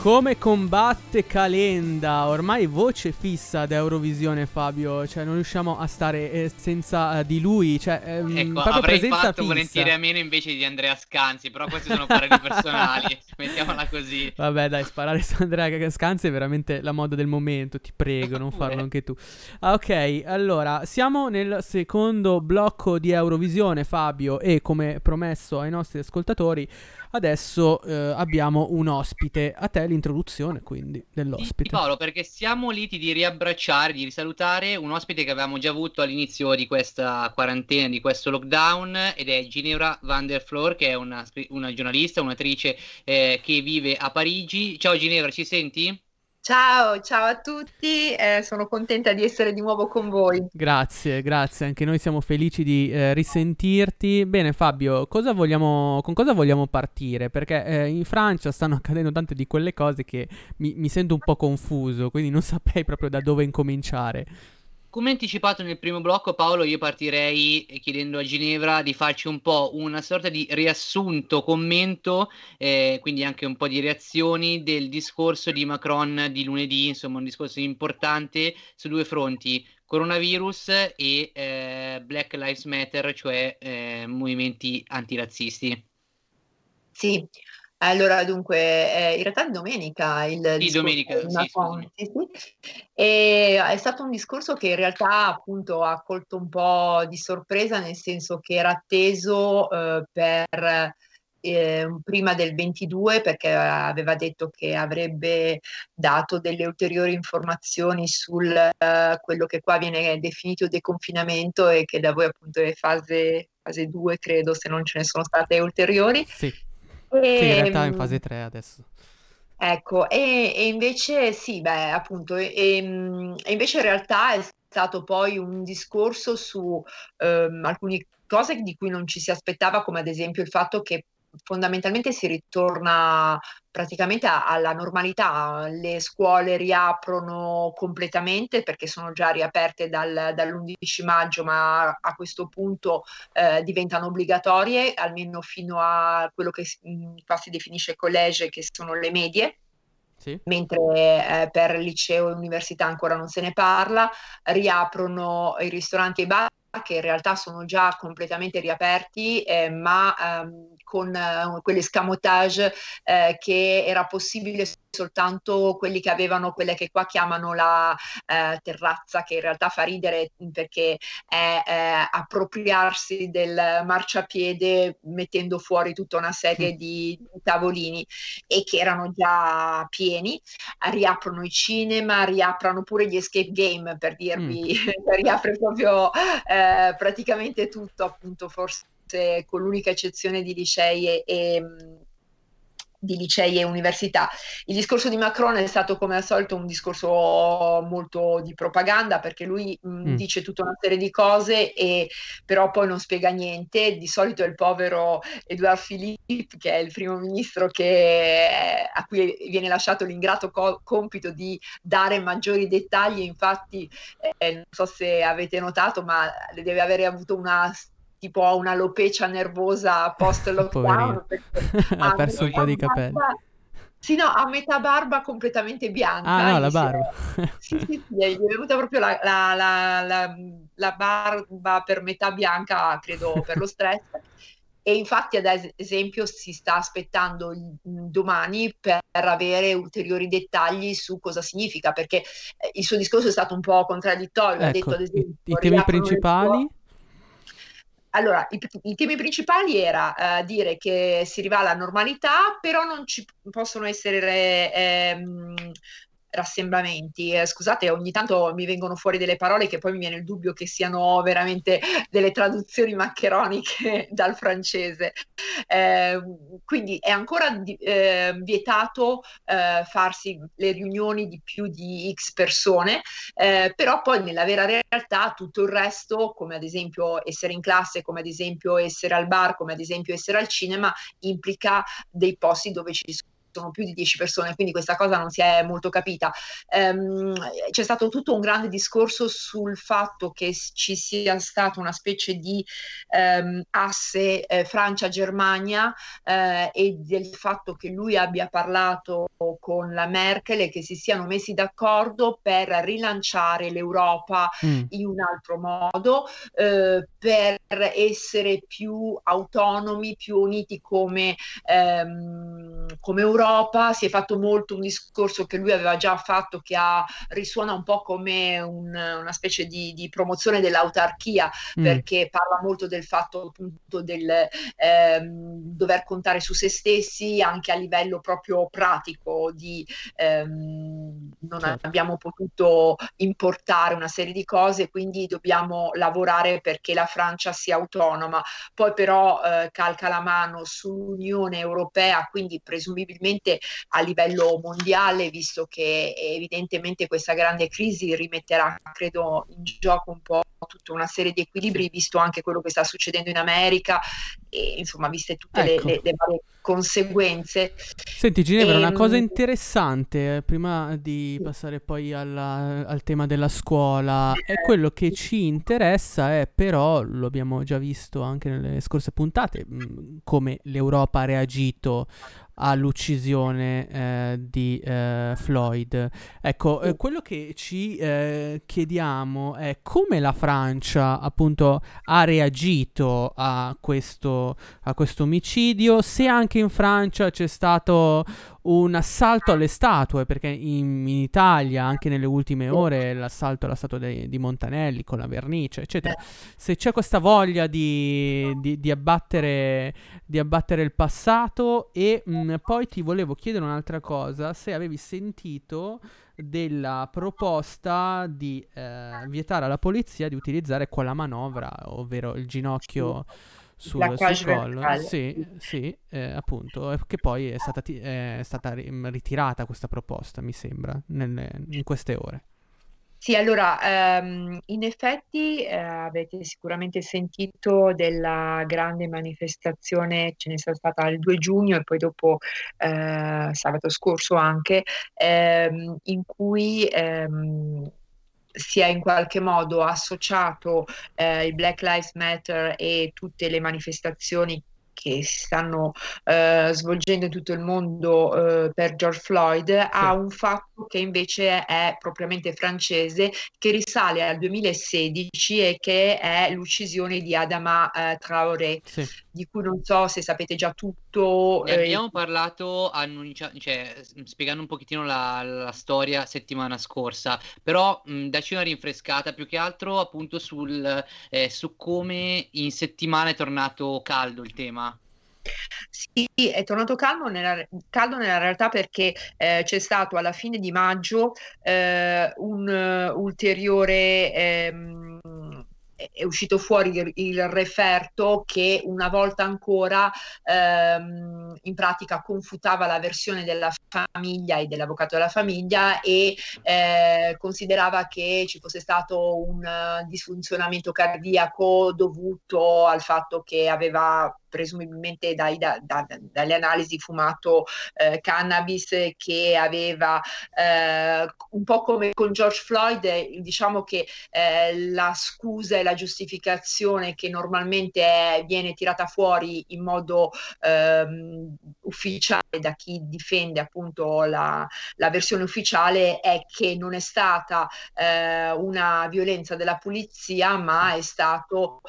Come combatte Calenda? Ormai voce fissa ad Eurovisione, Fabio. Cioè, non riusciamo a stare eh, senza eh, di lui. Cioè, ehm, Ecco, avrei fatto fissa. volentieri a meno invece di Andrea Scanzi, però questi sono pareri personali, mettiamola così. Vabbè, dai, sparare su Andrea Scanzi è veramente la moda del momento. Ti prego, non farlo anche tu. Ah, ok, allora, siamo nel secondo blocco di Eurovisione, Fabio. E come promesso ai nostri ascoltatori, adesso eh, abbiamo un ospite. A te l'introduzione, quindi, Sì, dell'ospite. Paolo, perché siamo liti di riabbracciare, di risalutare un ospite che avevamo già avuto all'inizio di questa quarantena, di questo lockdown, ed è Ginevra van der Floor, che è una, una giornalista, un'attrice eh, che vive a Parigi. Ciao Ginevra, ci senti? Ciao, ciao a tutti, eh, sono contenta di essere di nuovo con voi. Grazie, grazie, anche noi siamo felici di eh, risentirti. Bene Fabio, cosa vogliamo, con cosa vogliamo partire? Perché eh, in Francia stanno accadendo tante di quelle cose che mi, mi sento un po' confuso, quindi non saprei proprio da dove incominciare. Come anticipato nel primo blocco, Paolo, io partirei chiedendo a Ginevra di farci un po' una sorta di riassunto, commento, eh, quindi anche un po' di reazioni del discorso di Macron di lunedì, insomma un discorso importante su due fronti, coronavirus e eh, Black Lives Matter, cioè eh, movimenti antirazzisti. Sì, allora dunque, eh, in realtà è domenica il Sì, discorso domenica, di sì, Macron, scusami. sì, sì. E è stato un discorso che in realtà appunto ha colto un po' di sorpresa, nel senso che era atteso eh, per eh, prima del 22 perché aveva detto che avrebbe dato delle ulteriori informazioni sul eh, quello che qua viene definito deconfinamento e che da voi appunto è fase, fase 2 credo se non ce ne sono state ulteriori. Sì, sì, in realtà è in Ehm, fase 3 adesso. Ecco, e, e invece sì, beh, appunto, e, e- e invece in realtà è stato poi un discorso su ehm, alcune cose di cui non ci si aspettava, come ad esempio il fatto che fondamentalmente si ritorna praticamente alla normalità, le scuole riaprono completamente perché sono già riaperte dal- dall'11 maggio, ma a questo punto eh, diventano obbligatorie, almeno fino a quello che si- mh, qua si definisce college, che sono le medie. Sì? mentre eh, per liceo e università ancora non se ne parla, riaprono i ristoranti e i bar che in realtà sono già completamente riaperti, eh, ma ehm, con eh, quell'escamotage eh, che era possibile soltanto quelli che avevano quelle che qua chiamano la eh, terrazza, che in realtà fa ridere perché è eh, appropriarsi del marciapiede mettendo fuori tutta una serie di tavolini e che erano già pieni. Riaprono i cinema, riaprono pure gli escape game per dirvi, riapre proprio eh, praticamente tutto, appunto, forse con l'unica eccezione di licei e, e, mh, di licei e università. Il discorso di Macron è stato come al solito un discorso molto di propaganda perché lui mh, Mm. dice tutta una serie di cose e però poi non spiega niente. Di solito è il povero Edouard Philippe che è il primo ministro che, a cui viene lasciato l'ingrato co- compito di dare maggiori dettagli. Infatti, eh, non so se avete notato, ma deve avere avuto una tipo una alopecia nervosa post lockdown ha perso un po' di capelli. Sì, no, ha metà barba completamente bianca. Ah, no, la barba. Sì, sì, sì, gli è venuta proprio la, la- la- la- barba per metà bianca, credo, per lo stress. E infatti, ad es- esempio, si sta aspettando il- domani per avere ulteriori dettagli su cosa significa, perché eh, il suo discorso è stato un po' contraddittorio. Ha detto, Ecco, ad i, esempio, i temi riaprono le principali? scuole- allora, i, i temi principali era eh, dire che si arriva alla normalità, però non ci possono essere ehm, rassemblamenti. Eh, scusate, ogni tanto mi vengono fuori delle parole che poi mi viene il dubbio che siano veramente delle traduzioni maccheroniche dal francese. Eh, quindi è ancora di- eh, vietato farsi le riunioni di più di X persone, eh, però poi nella vera realtà tutto il resto, come ad esempio essere in classe, come ad esempio essere al bar, come ad esempio essere al cinema, implica dei posti dove ci sono più di 10 persone, quindi questa cosa non si è molto capita. Ehm, c'è stato tutto un grande discorso sul fatto che ci sia stata una specie di ehm, asse eh, Francia-Germania eh, e del fatto che lui abbia parlato con la Merkel e che si siano messi d'accordo per rilanciare l'Europa Mm. in un altro modo, eh, per essere più autonomi, più uniti come, ehm, come Europa. Si è fatto molto un discorso che lui aveva già fatto, che ha, risuona un po' come un- una specie di, di promozione dell'autarchia, Mm. perché parla molto del fatto appunto del ehm, dover contare su se stessi anche a livello proprio pratico di ehm, non Certo. abbiamo potuto importare una serie di cose, quindi dobbiamo lavorare perché la Francia sia autonoma. Poi però eh, calca la mano sull'Unione Europea, quindi presumibilmente a livello mondiale, visto che evidentemente questa grande crisi rimetterà, credo, in gioco un po' tutta una serie di equilibri, visto anche quello che sta succedendo in America e insomma, viste tutte le- Ecco. le, le varie conseguenze. Senti Ginevra, una cosa Ehm, interessante, eh, prima di passare poi alla- al tema della scuola, è quello che ci interessa è però, lo abbiamo già visto anche nelle scorse puntate, mh, come l'Europa ha reagito all'uccisione eh, di eh, Floyd. Ecco, eh, quello che ci eh, chiediamo è come la Francia appunto ha reagito a questo, a questo omicidio, se anche in Francia c'è stato un assalto alle statue, perché in, in Italia, anche nelle ultime ore, l'assalto alla statua de- di Montanelli con la vernice, eccetera. Se c'è questa voglia di, di- di abbattere, di abbattere il passato e mh, poi ti volevo chiedere un'altra cosa, se avevi sentito della proposta di eh, vietare alla polizia di utilizzare quella manovra, ovvero il ginocchio sul, sul collo. Sì, sì, eh, appunto, che poi è stata, ti- è stata ri- ritirata questa proposta, mi sembra, nelle- in queste ore. Sì, allora, ehm, in effetti eh, avete sicuramente sentito della grande manifestazione, ce n'è stata il 2 giugno e poi dopo eh, sabato scorso anche, ehm, in cui ehm, si è in qualche modo associato eh, il Black Lives Matter e tutte le manifestazioni che si stanno eh, svolgendo in tutto il mondo eh, per George Floyd a un fatto che invece è propriamente francese, che risale al 2016 e che è l'uccisione di Adama eh, Traoré, Sì. Di cui non so se sapete già tutto. Ne eh, abbiamo parlato annuncia- cioè, s- spiegando un pochettino la, la storia settimana scorsa, però mh, dacci una rinfrescata più che altro appunto sul, eh, su come in settimana è tornato caldo il tema. Sì, è tornato calmo nella, caldo nella realtà perché eh, c'è stato alla fine di maggio eh, un eh, ulteriore, ehm, è uscito fuori il, referto che una volta ancora ehm, in pratica confutava la versione della famiglia e dell'avvocato della famiglia e eh, considerava che ci fosse stato un eh, disfunzionamento cardiaco dovuto al fatto che aveva presumibilmente dai- da- da- dalle analisi fumato eh, cannabis che aveva eh, un po' come con George Floyd, eh, diciamo che eh, la scusa e la giustificazione che normalmente è- viene tirata fuori in modo ehm, ufficiale da chi difende appunto la, la versione ufficiale è che non è stata eh, una violenza della polizia, ma è stato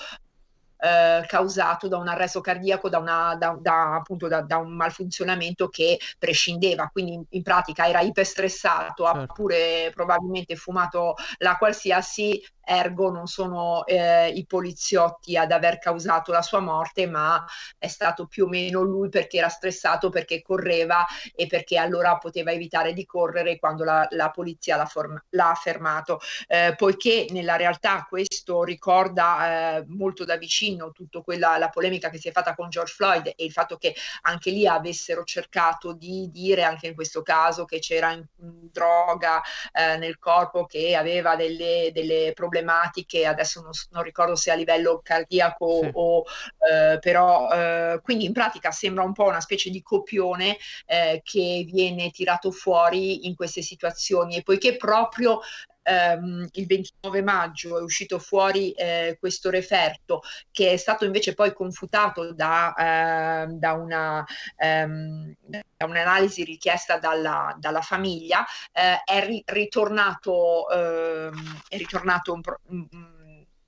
eh, causato da un arresto cardiaco, da, una, da, da, appunto da, da un malfunzionamento che prescindeva, quindi in, in pratica era iperstressato, ha Certo. pure probabilmente fumato la qualsiasi, ergo non sono eh, i poliziotti ad aver causato la sua morte, ma è stato più o meno lui perché era stressato, perché correva e perché allora poteva evitare di correre quando la, la polizia l'ha, form- l'ha fermato. Eh, poiché nella realtà questo ricorda eh, molto da vicino tutta quella la polemica che si è fatta con George Floyd e il fatto che anche lì avessero cercato di dire anche in questo caso che c'era in, in droga eh, nel corpo che aveva delle, delle problematiche problematiche, adesso non, non ricordo se a livello cardiaco Sì. o eh, però eh, quindi in pratica sembra un po' una specie di copione eh, che viene tirato fuori in queste situazioni e poiché proprio ehm, il 29 maggio è uscito fuori eh, questo referto che è stato invece poi confutato da, eh, da, una, ehm, da un'analisi richiesta dalla, dalla famiglia, eh, è ri- ritornato, ehm, è ritornato un pro-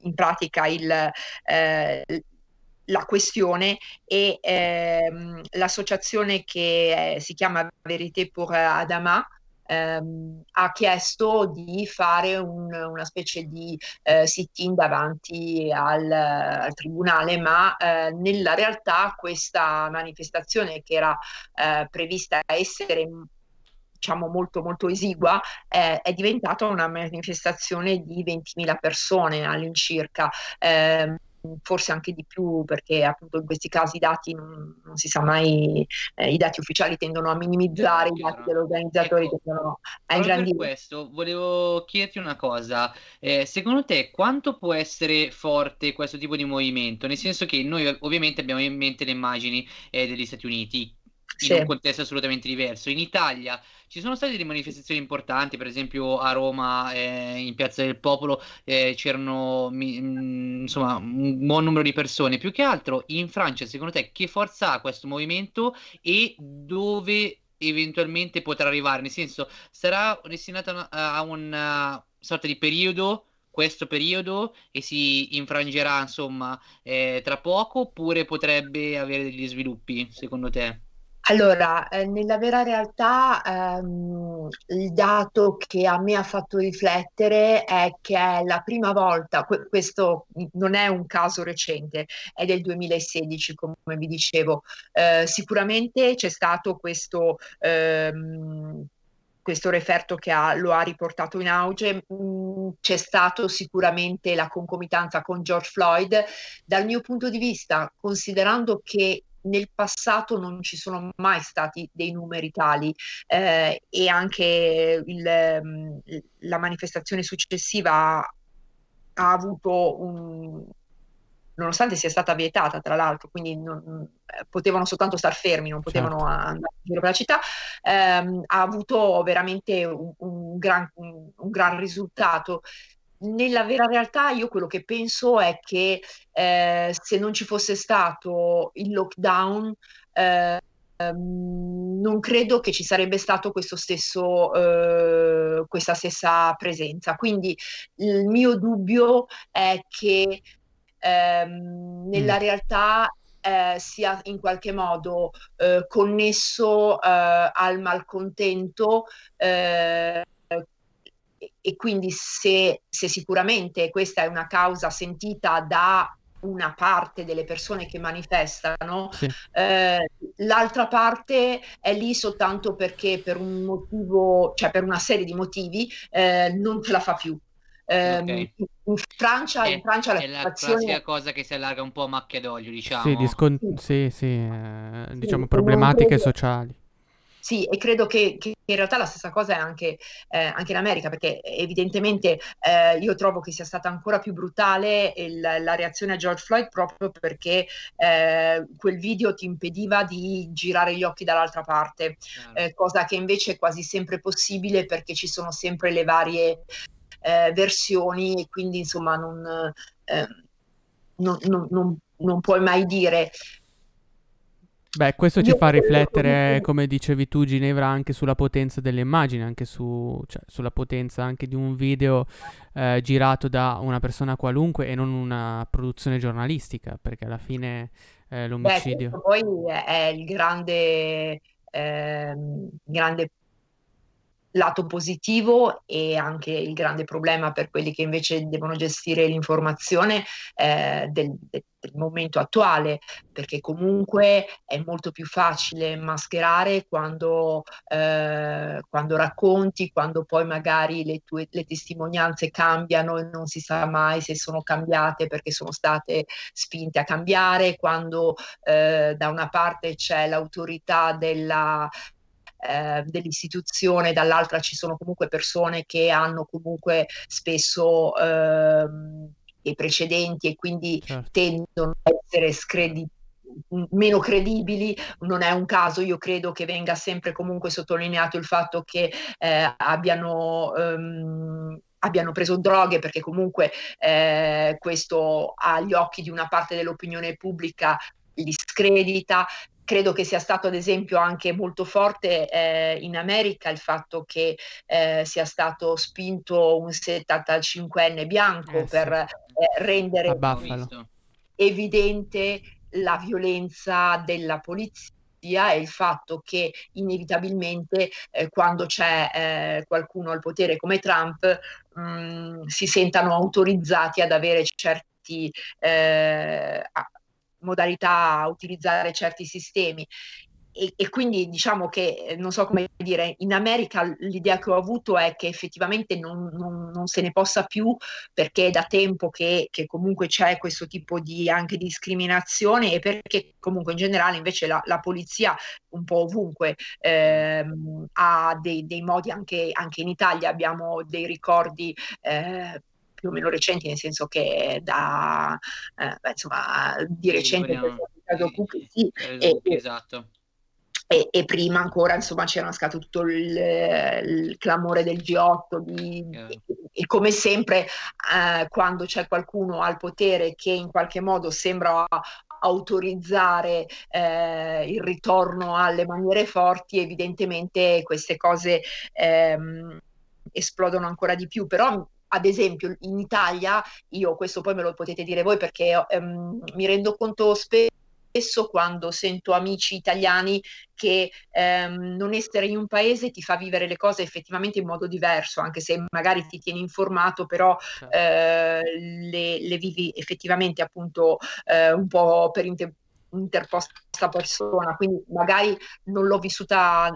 in pratica il, eh, la questione e ehm, l'associazione che eh, si chiama Vérité pour Adama ehm, ha chiesto di fare un- una specie di eh, sit-in davanti al, al tribunale, ma eh, nella realtà questa manifestazione che era eh, prevista essere diciamo molto molto esigua eh, è diventata una manifestazione di 20.000 persone all'incirca. Ehm, forse anche di più perché appunto in questi casi i dati non, non si sa mai eh, i dati ufficiali tendono a minimizzare i dati degli organizzatori Ecco, tendono a Proprio per ingrandire questo volevo chiederti una cosa. Eh, secondo te quanto può essere forte questo tipo di movimento? Nel senso che noi ov- ovviamente abbiamo in mente le immagini eh, degli Stati Uniti in Sì. un contesto assolutamente diverso. In Italia ci sono state delle manifestazioni importanti, per esempio a Roma, eh, in Piazza del Popolo, eh, c'erano mi- mm, insomma un buon numero di persone. Più che altro in Francia, secondo te, che forza ha questo movimento e dove eventualmente potrà arrivare? Nel senso, sarà destinata a una- sorta di periodo, questo periodo, e si infrangerà, insomma, eh, tra poco, oppure potrebbe avere degli sviluppi, secondo te? Allora, eh, nella vera realtà, ehm, il dato che a me ha fatto riflettere è che è la prima volta, que- questo non è un caso recente, è del 2016, come vi dicevo. Eh, sicuramente c'è stato questo, ehm, questo referto che ha- lo ha riportato in auge, mm, c'è stato sicuramente la concomitanza con George Floyd. Dal mio punto di vista, considerando che nel passato non ci sono mai stati dei numeri tali eh, e anche il, ehm, la manifestazione successiva ha, ha avuto un, nonostante sia stata vietata tra l'altro, quindi non- eh, potevano soltanto star fermi, non potevano Certo. andare in giro per la città, ehm, ha avuto veramente un, un gran, un- un gran risultato. Nella vera realtà io quello che penso è che eh, se non ci fosse stato il lockdown, eh, non credo che ci sarebbe stato questo stesso, eh, questa stessa presenza. Quindi il mio dubbio è che ehm, nella Mm. realtà eh, sia in qualche modo eh, connesso eh, al malcontento eh, e- quindi se, se sicuramente questa è una causa sentita da una parte delle persone che manifestano, Sì. eh, l'altra parte è lì soltanto perché per un motivo, cioè per una serie di motivi, eh, non ce la fa più. Ehm, Ok. in Francia, in È, Francia la è la situazione classica cosa che si allarga un po' a macchia d'olio, diciamo. Sì, discon- Sì. sì, sì, eh, Sì, diciamo problematiche credo- sociali. Sì, e credo che, che in realtà la stessa cosa è anche, eh, anche in America, perché evidentemente eh, io trovo che sia stata ancora più brutale il- la reazione a George Floyd proprio perché eh, quel video ti impediva di girare gli occhi dall'altra parte, eh, cosa che invece è quasi sempre possibile perché ci sono sempre le varie eh, versioni e quindi insomma eh, non- non- non- non puoi mai dire Beh, questo ci fa riflettere, come dicevi tu, Ginevra, anche sulla potenza delle immagini, anche su, cioè, sulla potenza anche di un video eh, girato da una persona qualunque e non una produzione giornalistica, perché alla fine eh, Beh, l'omicidio... questo poi è il grande, ehm, grande lato positivo e anche il grande problema per quelli che invece devono gestire l'informazione eh, del, del- momento attuale, perché comunque è molto più facile mascherare quando, eh, quando racconti, quando poi magari le tue le testimonianze cambiano e non si sa mai se sono cambiate perché sono state spinte a cambiare, quando eh, da una parte c'è l'autorità della eh, dell'istituzione, dall'altra ci sono comunque persone che hanno comunque spesso ehm, dei precedenti e quindi Certo. tendono a essere scredi- meno credibili, non è un caso, io credo che venga sempre comunque sottolineato il fatto che eh, abbiano, ehm, abbiano preso droghe perché comunque eh, questo agli occhi di una parte dell'opinione pubblica li scredita. Credo che sia stato ad esempio anche molto forte eh, in America il fatto che eh, sia stato spinto un 75enne bianco Eh, sì. per eh, rendere evidente la violenza della polizia e il fatto che inevitabilmente eh, quando c'è eh, qualcuno al potere come Trump mh, si sentano autorizzati ad avere certi a- modalità utilizzare certi sistemi. E, e quindi diciamo che, eh, non so come dire, in America l'idea che ho avuto è che effettivamente non, non- non se ne possa più perché è da tempo che, che comunque c'è questo tipo di anche discriminazione e perché comunque in generale invece la, la polizia un po' ovunque ehm, ha dei, dei modi anche, anche in Italia abbiamo dei ricordi eh, più o meno recenti, nel senso che da eh, insomma di recente c'è stato il caso Sì, eh, e- e- esatto. e, e prima ancora insomma c'era scattato tutto il, il clamore del G8 di- e, e come sempre eh, quando c'è qualcuno al potere che in qualche modo sembra autorizzare eh, il ritorno alle maniere forti evidentemente queste cose ehm, esplodono ancora di più però ad esempio in Italia io questo poi me lo potete dire voi perché ehm, mi rendo conto spesso quando sento amici italiani che ehm, non essere in un paese ti fa vivere le cose effettivamente in modo diverso, anche se magari ti tieni informato, però Certo. eh, le, le vivi effettivamente appunto eh, un po' per inter- interposta persona, quindi magari non l'ho vissuta.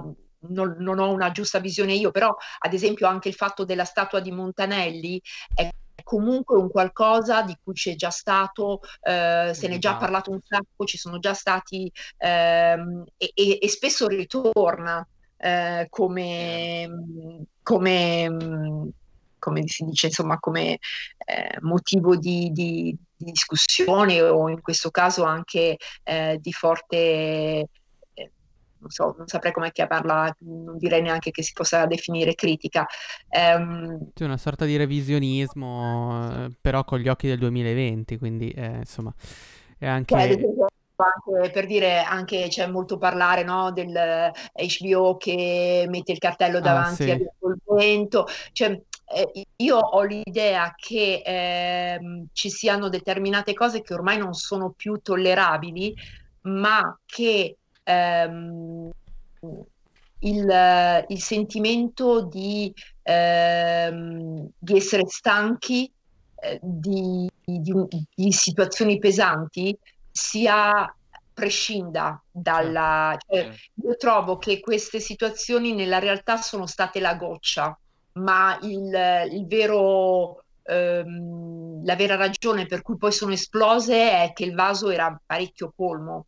Non, non ho una giusta visione io, però ad esempio anche il fatto della statua di Montanelli è comunque un qualcosa di cui c'è già stato, eh, se ne è già parlato un sacco, ci sono già stati ehm, e, e- e spesso ritorna eh, come, come, come si dice, insomma, come eh, motivo di, di- di discussione o in questo caso anche eh, di forte, non so, non saprei come chiamarla, non direi neanche che si possa definire critica. Ehm, Sì, una sorta di revisionismo, eh, però con gli occhi del 2020, quindi eh, insomma è anche... anche per dire, anche c'è molto parlare, no, del HBO che mette il cartello Ah, davanti sì. al vento. Cioè, eh, io ho l'idea che ehm, ci siano determinate cose che ormai non sono più tollerabili, ma che ehm, il, il sentimento di, ehm, di essere stanchi eh, di, di- di situazioni pesanti sia prescinda dalla... cioè, io trovo che queste situazioni nella realtà sono state la goccia, ma il, il vero, ehm, la vera ragione per cui poi sono esplose è che il vaso era parecchio colmo.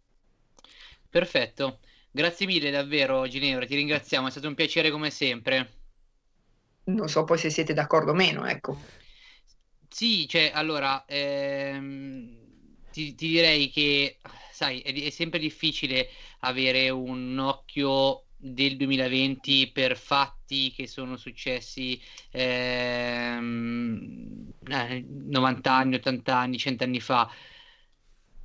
Perfetto. Grazie mille davvero Ginevra, ti ringraziamo, è stato un piacere come sempre. Non so poi se siete d'accordo o meno, ecco. Sì, cioè, allora, ehm, ti, ti direi che, sai, è, è sempre difficile avere un occhio del 2020 per fatti che sono successi ehm, eh, 90 anni, 80 anni, 100 anni fa.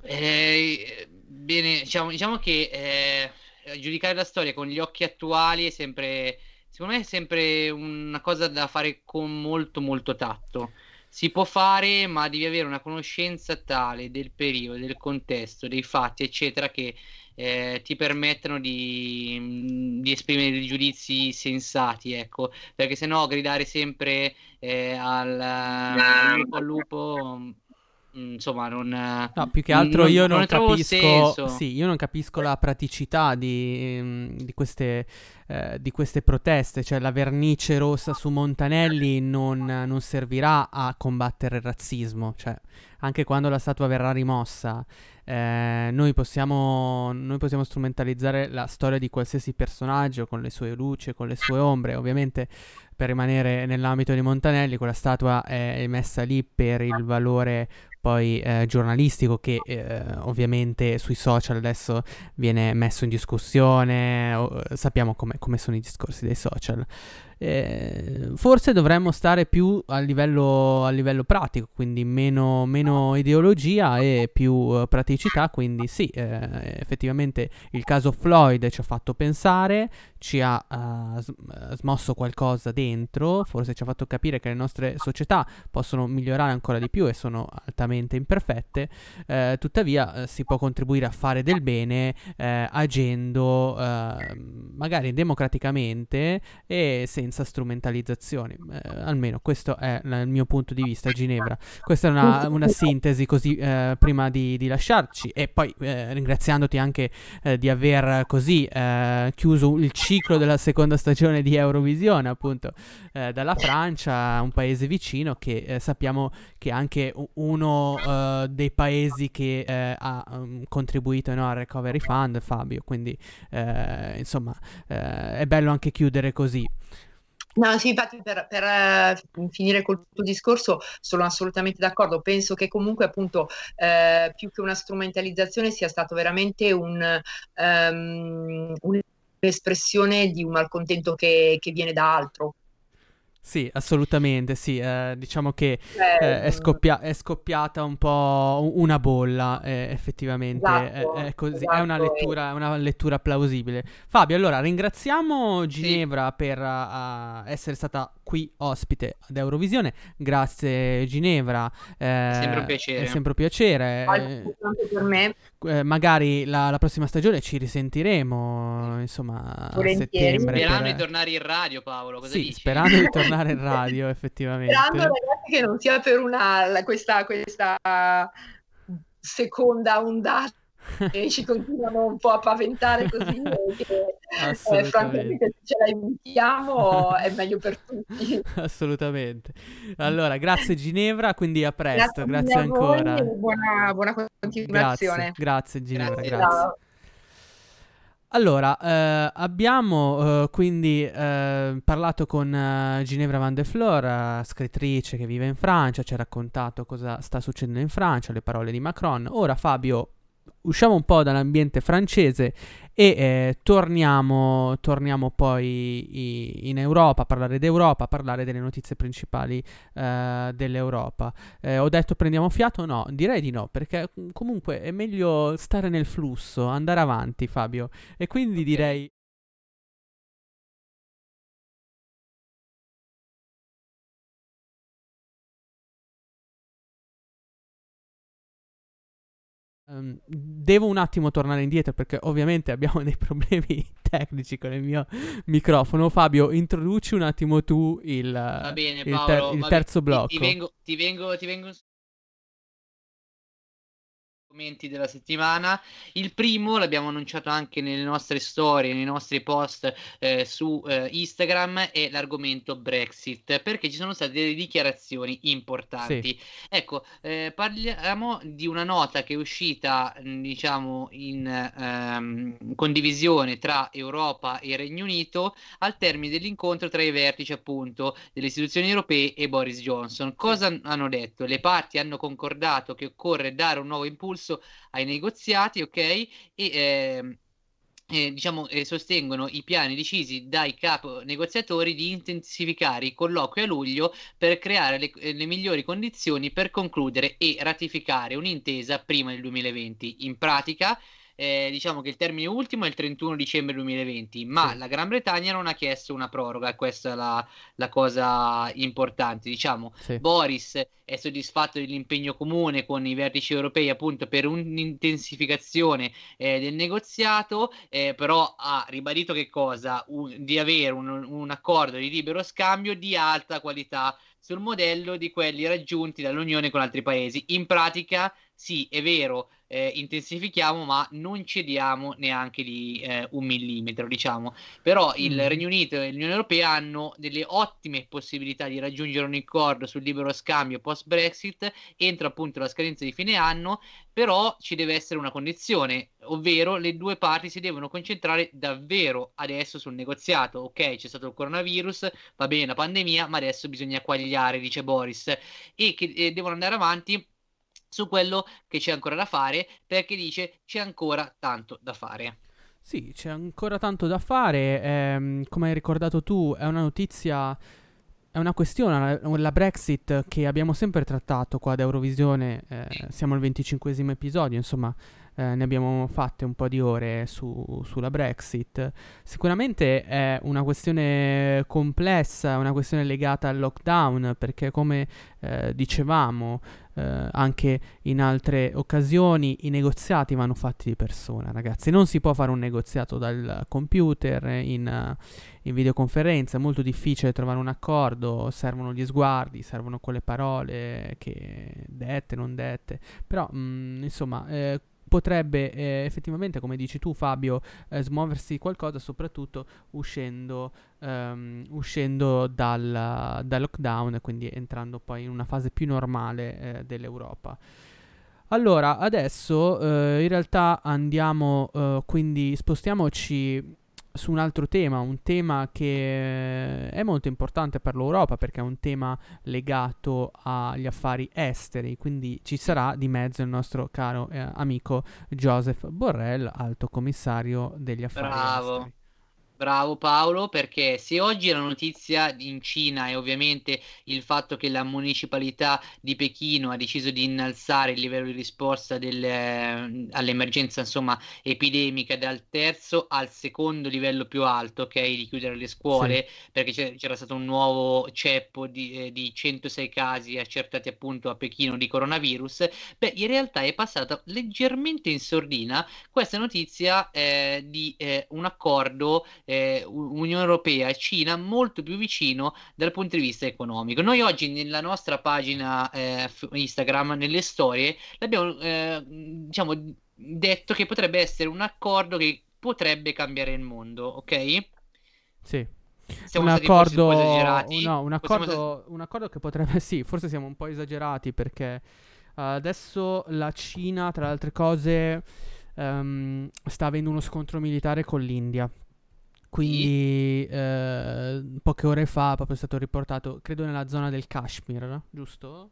Eh, bene, diciamo, diciamo che eh, giudicare la storia con gli occhi attuali è sempre, secondo me, è sempre una cosa da fare con molto, molto tatto. Si può fare, ma devi avere una conoscenza tale del periodo, del contesto, dei fatti, eccetera, che eh, ti permettano di, di esprimere dei giudizi sensati, ecco, perché se no gridare sempre eh, al, al lupo al lupo, mm, insomma, non, No, più che altro non- io non non capisco, sì, io non capisco la praticità di, mm, di queste, eh, di queste proteste, cioè la vernice rossa su Montanelli non, non servirà a combattere il razzismo, cioè anche quando la statua verrà rimossa, eh, noi, possiamo, noi possiamo strumentalizzare la storia di qualsiasi personaggio con le sue luci, con le sue ombre. Ovviamente, per rimanere nell'ambito di Montanelli, quella statua è messa lì per il valore poi eh, giornalistico che eh, ovviamente sui social adesso viene messo in discussione, o, sappiamo come, sono i discorsi dei social. Eh, forse dovremmo stare più a livello, a livello pratico, quindi meno, meno, ideologia e più uh, praticità. Quindi sì, eh, effettivamente il caso Floyd ci ha fatto pensare, ci ha uh, smosso qualcosa dentro, forse ci ha fatto capire che le nostre società possono migliorare ancora di più e sono altamente imperfette, eh, tuttavia eh, si può contribuire a fare del bene eh, agendo magari democraticamente e senza senza strumentalizzazioni. Eh, almeno questo è il mio punto di vista, Ginevra. Questa è una, una sintesi così eh, prima di, di, lasciarci e poi eh, ringraziandoti anche eh, di aver così eh, chiuso il ciclo della seconda stagione di Eurovisione, appunto eh, dalla Francia, un paese vicino che sappiamo che è anche uno dei paesi che ha um, contribuito no, al Recovery Fund, Fabio. Quindi insomma è bello anche chiudere così. No, sì, infatti per, per uh, finire col tuo discorso sono assolutamente d'accordo. Penso che comunque appunto uh, più che una strumentalizzazione sia stato veramente un, um, un'espressione di un malcontento che, che viene da altro. Sì, assolutamente, sì. Eh, diciamo che eh, è, scoppia- è, scoppiata un po' una bolla, eh, effettivamente. Esatto, è, è, così, esatto. è una, lettura, una, lettura, plausibile. Fabio, allora ringraziamo Ginevra sì. per uh, essere stata qui ospite ad Eurovisione. Grazie Ginevra. è sempre un piacere. È sempre un piacere. Anche per me. Eh, magari la, la, prossima stagione ci risentiremo, insomma, a settembre. Sperando per... di tornare in radio, Paolo. Cosa sì, dici? sperando di tornare in radio, effettivamente. Sperando, ragazzi, che non sia per una, questa, questa seconda ondata e ci continuano un po' a paventare così che eh, francamente se ce la invitiamo è meglio per tutti. Assolutamente. Allora grazie Ginevra quindi a presto grazie, grazie ancora. buona, buona, continuazione. Grazie, grazie Ginevra grazie, grazie. Allora, eh, abbiamo eh, quindi eh, parlato con eh, Ginevra Van de Flor, scrittrice che vive in Francia, ci ha raccontato cosa sta succedendo in Francia, le parole di Macron. Ora Fabio usciamo un po' dall'ambiente francese e eh, torniamo, torniamo, poi in Europa a parlare d'Europa, a parlare delle notizie principali eh, dell'Europa. Eh, ho detto prendiamo fiato? No, direi di no, perché comunque è meglio stare nel flusso, andare avanti Fabio. E quindi direi Um, devo un attimo tornare indietro perché ovviamente abbiamo dei problemi tecnici con il mio microfono. Fabio, introduci un attimo tu il, bene, il, ter- il terzo blocco. Ti, ti, vengo, ti, vengo, ti vengo commenti della settimana. Il primo l'abbiamo annunciato anche nelle nostre storie, nei nostri post eh, su eh, Instagram, è l'argomento Brexit, perché ci sono state delle dichiarazioni importanti. Sì. Ecco, eh, parliamo di una nota che è uscita, diciamo, in ehm, condivisione tra Europa e Regno Unito al termine dell'incontro tra i vertici, appunto, delle istituzioni europee e Boris Johnson. Cosa hanno detto? Le parti hanno concordato che occorre dare un nuovo impulso ai negoziati, ok? E eh, eh, diciamo, eh, sostengono i piani decisi dai capo negoziatori di intensificare i colloqui a luglio per creare le, eh, le, migliori condizioni per concludere e ratificare un'intesa prima del 2020. In pratica, eh, diciamo che il termine ultimo è il 31 dicembre 2020, ma sì. la Gran Bretagna non ha chiesto una proroga, questa è la, la cosa importante. Diciamo, sì. Boris è soddisfatto dell'impegno comune con i vertici europei appunto per un'intensificazione eh, del negoziato, eh, però ha ribadito che cosa? Un, di avere un, un accordo di libero scambio di alta qualità sul modello di quelli raggiunti dall'Unione con altri paesi. In pratica, sì, è vero, eh, intensifichiamo, ma non cediamo neanche di eh, un millimetro, diciamo. Però il Mm. Regno Unito e l'Unione Europea hanno delle ottime possibilità di raggiungere un accordo sul libero scambio post-Brexit entro appunto la scadenza di fine anno, però ci deve essere una condizione, ovvero le due parti si devono concentrare davvero adesso sul negoziato. Ok, c'è stato il coronavirus, va bene la pandemia, ma adesso bisogna quagliare, dice Boris, e che eh, devono andare avanti su quello che c'è ancora da fare, perché dice c'è ancora tanto da fare. Sì, c'è ancora tanto da fare. ehm, come hai ricordato tu, è una notizia. È una questione, la, la Brexit che abbiamo sempre trattato qua ad Eurovisione. eh, siamo al 25 episodio, insomma, eh, ne abbiamo fatte un po' di ore su- sulla Brexit. Sicuramente è una questione complessa, una questione legata al lockdown, perché come eh, dicevamo eh, anche in altre occasioni, i negoziati vanno fatti di persona, ragazzi. Non si può fare un negoziato dal computer in, in videoconferenza, è molto difficile trovare un accordo, servono gli sguardi, servono quelle parole che dette, non dette. Però, mm, insomma, eh, potrebbe eh, effettivamente, come dici tu Fabio, eh, smuoversi qualcosa, soprattutto uscendo, ehm, uscendo dal, dal lockdown e quindi entrando poi in una fase più normale eh, dell'Europa. Allora, adesso eh, in realtà andiamo, eh, quindi spostiamoci su un altro tema, un tema che è molto importante per l'Europa perché è un tema legato agli affari esteri, quindi ci sarà di mezzo il nostro caro eh, amico Joseph Borrell, alto commissario degli affari Bravo. esteri. Bravo Paolo, perché se oggi la notizia in Cina è ovviamente il fatto che la municipalità di Pechino ha deciso di innalzare il livello di risposta del, eh, all'emergenza insomma, epidemica dal terzo al secondo livello più alto, ok, di chiudere le scuole, perché c'è- c'era stato un nuovo ceppo di, eh, di 106 casi accertati appunto a Pechino di coronavirus, beh, in realtà è passata leggermente in sordina questa notizia eh, di eh, un accordo eh, Unione Europea e Cina molto più vicino dal punto di vista economico. Noi oggi nella nostra pagina eh, Instagram, nelle storie, l'abbiamo eh, diciamo detto che potrebbe essere un accordo che potrebbe cambiare il mondo, ok? Sì. Siamo un un accordo, po' esagerati? no, un Possiamo accordo, un accordo che potrebbe, sì, forse siamo un po' esagerati perché eh, adesso la Cina, tra le altre cose, ehm, sta avendo uno scontro militare con l'India. Quindi eh, poche ore fa proprio è stato riportato, credo nella zona del Kashmir, giusto?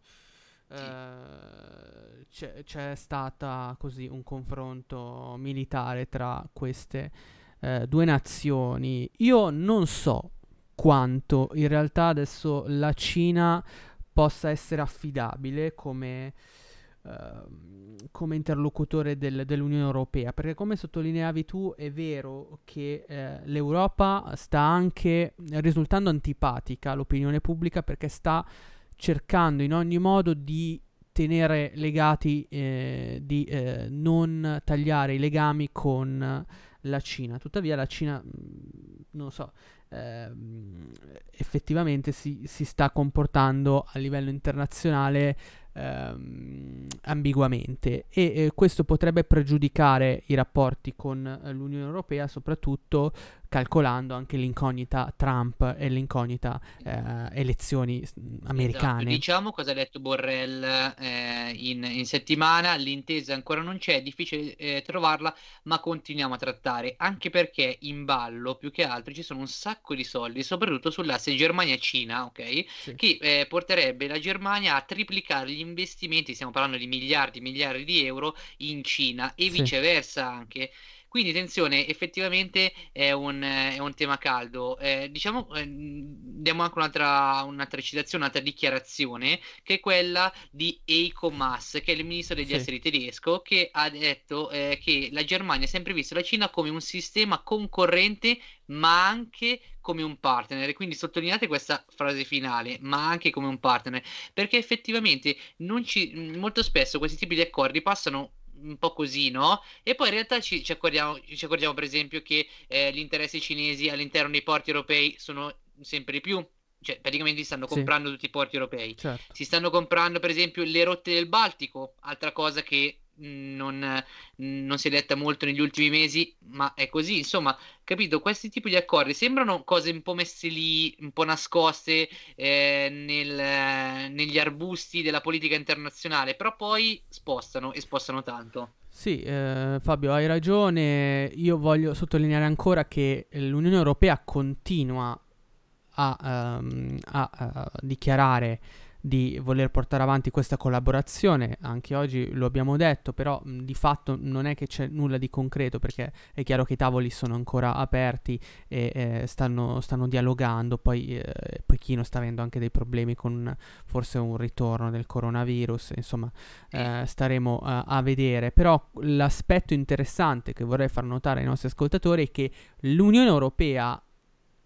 Eh, c'è, c'è stata così un confronto militare tra queste eh, due nazioni. Io non so quanto in realtà adesso la Cina possa essere affidabile come, come interlocutore del- dell'Unione Europea, perché come sottolineavi tu è vero che eh, l'Europa sta anche risultando antipatica all'opinione pubblica perché sta cercando in ogni modo di tenere legati, eh, di eh, non tagliare i legami con la Cina. Tuttavia la Cina, mh, non so, ehm, effettivamente si, si sta comportando a livello internazionale ehm, ambiguamente. E eh, questo potrebbe pregiudicare i rapporti con eh, l'Unione Europea, soprattutto calcolando anche l'incognita Trump e l'incognita eh, elezioni Esatto, americane. diciamo cosa ha detto Borrell eh, in, in settimana, l'intesa ancora non c'è, è difficile eh, trovarla, ma continuiamo a trattare, anche perché in ballo più che altro ci sono un sacco di soldi, soprattutto sull'asse Germania-Cina, ok? Sì. Che eh, porterebbe la Germania a triplicare gli investimenti, stiamo parlando di miliardi e miliardi di euro in Cina e Sì. viceversa anche. Quindi attenzione, effettivamente è un, è un tema caldo. Eh, diciamo, eh, diamo anche un'altra, un'altra citazione, un'altra dichiarazione, che è quella di Eiko Maas, che è il ministro degli Sì. esteri tedesco, che ha detto eh, che la Germania ha sempre visto la Cina come un sistema concorrente, ma anche come un partner. Quindi sottolineate questa frase finale, ma anche come un partner, perché effettivamente non ci, molto spesso questi tipi di accordi passano un po' così, no? E poi in realtà ci, ci accordiamo, ci accorgiamo, per esempio, che eh, gli interessi cinesi all'interno dei porti europei sono sempre di più. Cioè, praticamente si stanno Sì. comprando tutti i porti europei. Certo. Si stanno comprando, per esempio, le rotte del Baltico, altra cosa che non, non si è letta molto negli ultimi mesi, ma è così. Insomma, capito? Questi tipi di accordi sembrano cose un po' messe lì, un po' nascoste eh, nel- negli arbusti della politica internazionale, però poi spostano e spostano tanto. Sì, eh, Fabio, hai ragione. Io voglio sottolineare ancora che l'Unione Europea continua a, ehm, a, eh, dichiarare di voler portare avanti questa collaborazione. Anche oggi lo abbiamo detto, però mh, di fatto non è che c'è nulla di concreto perché è chiaro che i tavoli sono ancora aperti e eh, stanno, stanno dialogando. Poi eh, Pechino sta avendo anche dei problemi con forse un ritorno del coronavirus. Insomma, eh, staremo a vedere. Però l'aspetto interessante che vorrei far notare ai nostri ascoltatori è che l'Unione Europea,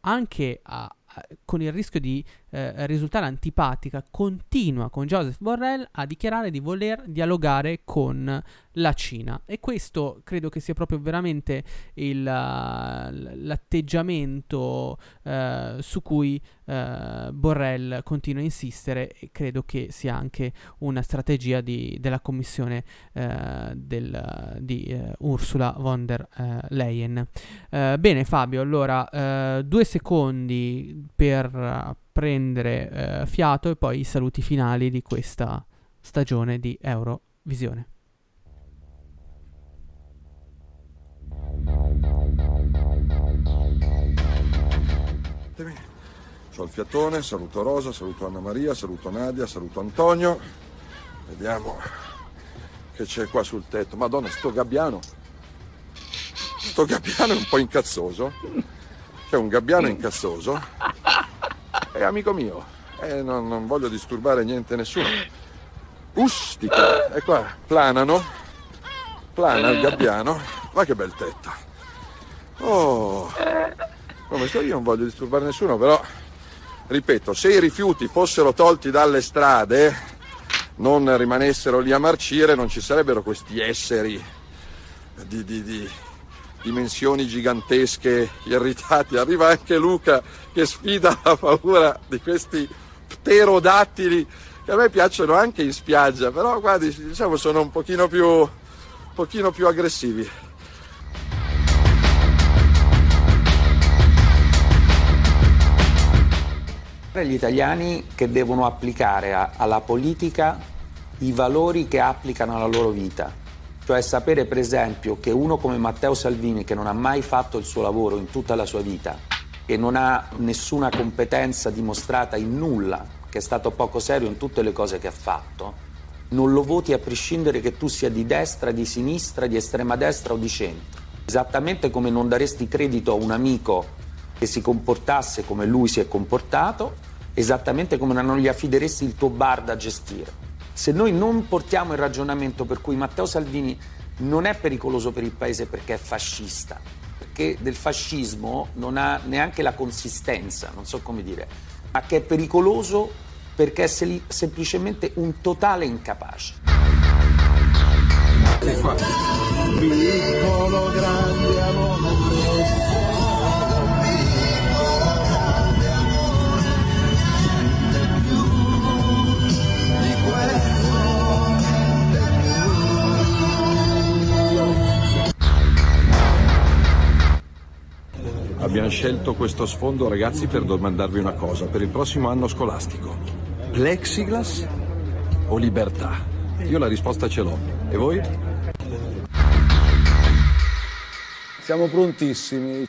anche a- a- con il rischio di eh, risultare antipatica, continua con Joseph Borrell a dichiarare di voler dialogare con la Cina. E questo credo che sia proprio veramente il, l'atteggiamento uh, su cui uh, Borrell continua a insistere e credo che sia anche una strategia di- della commissione uh, del- di uh, Ursula von der uh, Leyen. Bene Fabio, allora due secondi per prendere uh, fiato e poi i saluti finali di questa stagione di Eurovisione. C'ho il fiatone, saluto Rosa, saluto Anna Maria, saluto Nadia, saluto Antonio. Vediamo che c'è qua sul tetto. Madonna, sto gabbiano. Sto gabbiano è un po' incazzoso. C'è un gabbiano incazzoso. È amico mio. E non, non voglio disturbare niente nessuno. Ustica. E qua planano. Plana il gabbiano. Ma che bel tetto. Oh. Come sto io non voglio disturbare nessuno, però ripeto, se i rifiuti fossero tolti dalle strade, non rimanessero lì a marcire, non ci sarebbero questi esseri di, di- di dimensioni gigantesche, irritati. Arriva anche Luca che sfida la paura di questi pterodattili che a me piacciono anche in spiaggia, però qua diciamo sono un pochino più, un pochino più aggressivi. gli italiani che devono applicare alla politica i valori che applicano alla loro vita. Cioè sapere per esempio che uno come Matteo Salvini che non ha mai fatto il suo lavoro in tutta la sua vita e non ha nessuna competenza dimostrata in nulla, che è stato poco serio in tutte le cose che ha fatto, non lo voti a prescindere che tu sia di destra, di sinistra, di estrema destra o di centro. Esattamente come non daresti credito a un amico che si comportasse come lui si è comportato, esattamente come non gli affideresti il tuo bar da gestire. Se noi non portiamo il ragionamento per cui Matteo Salvini non è pericoloso per il paese perché è fascista, perché del fascismo non ha neanche la consistenza, non so come dire, ma che è pericoloso perché è seli- semplicemente un totale incapace. Piccolo grande Abbiamo scelto questo sfondo, ragazzi, per domandarvi una cosa. Per il prossimo anno scolastico, plexiglass o libertà? Io la risposta ce l'ho. E voi? Siamo prontissimi.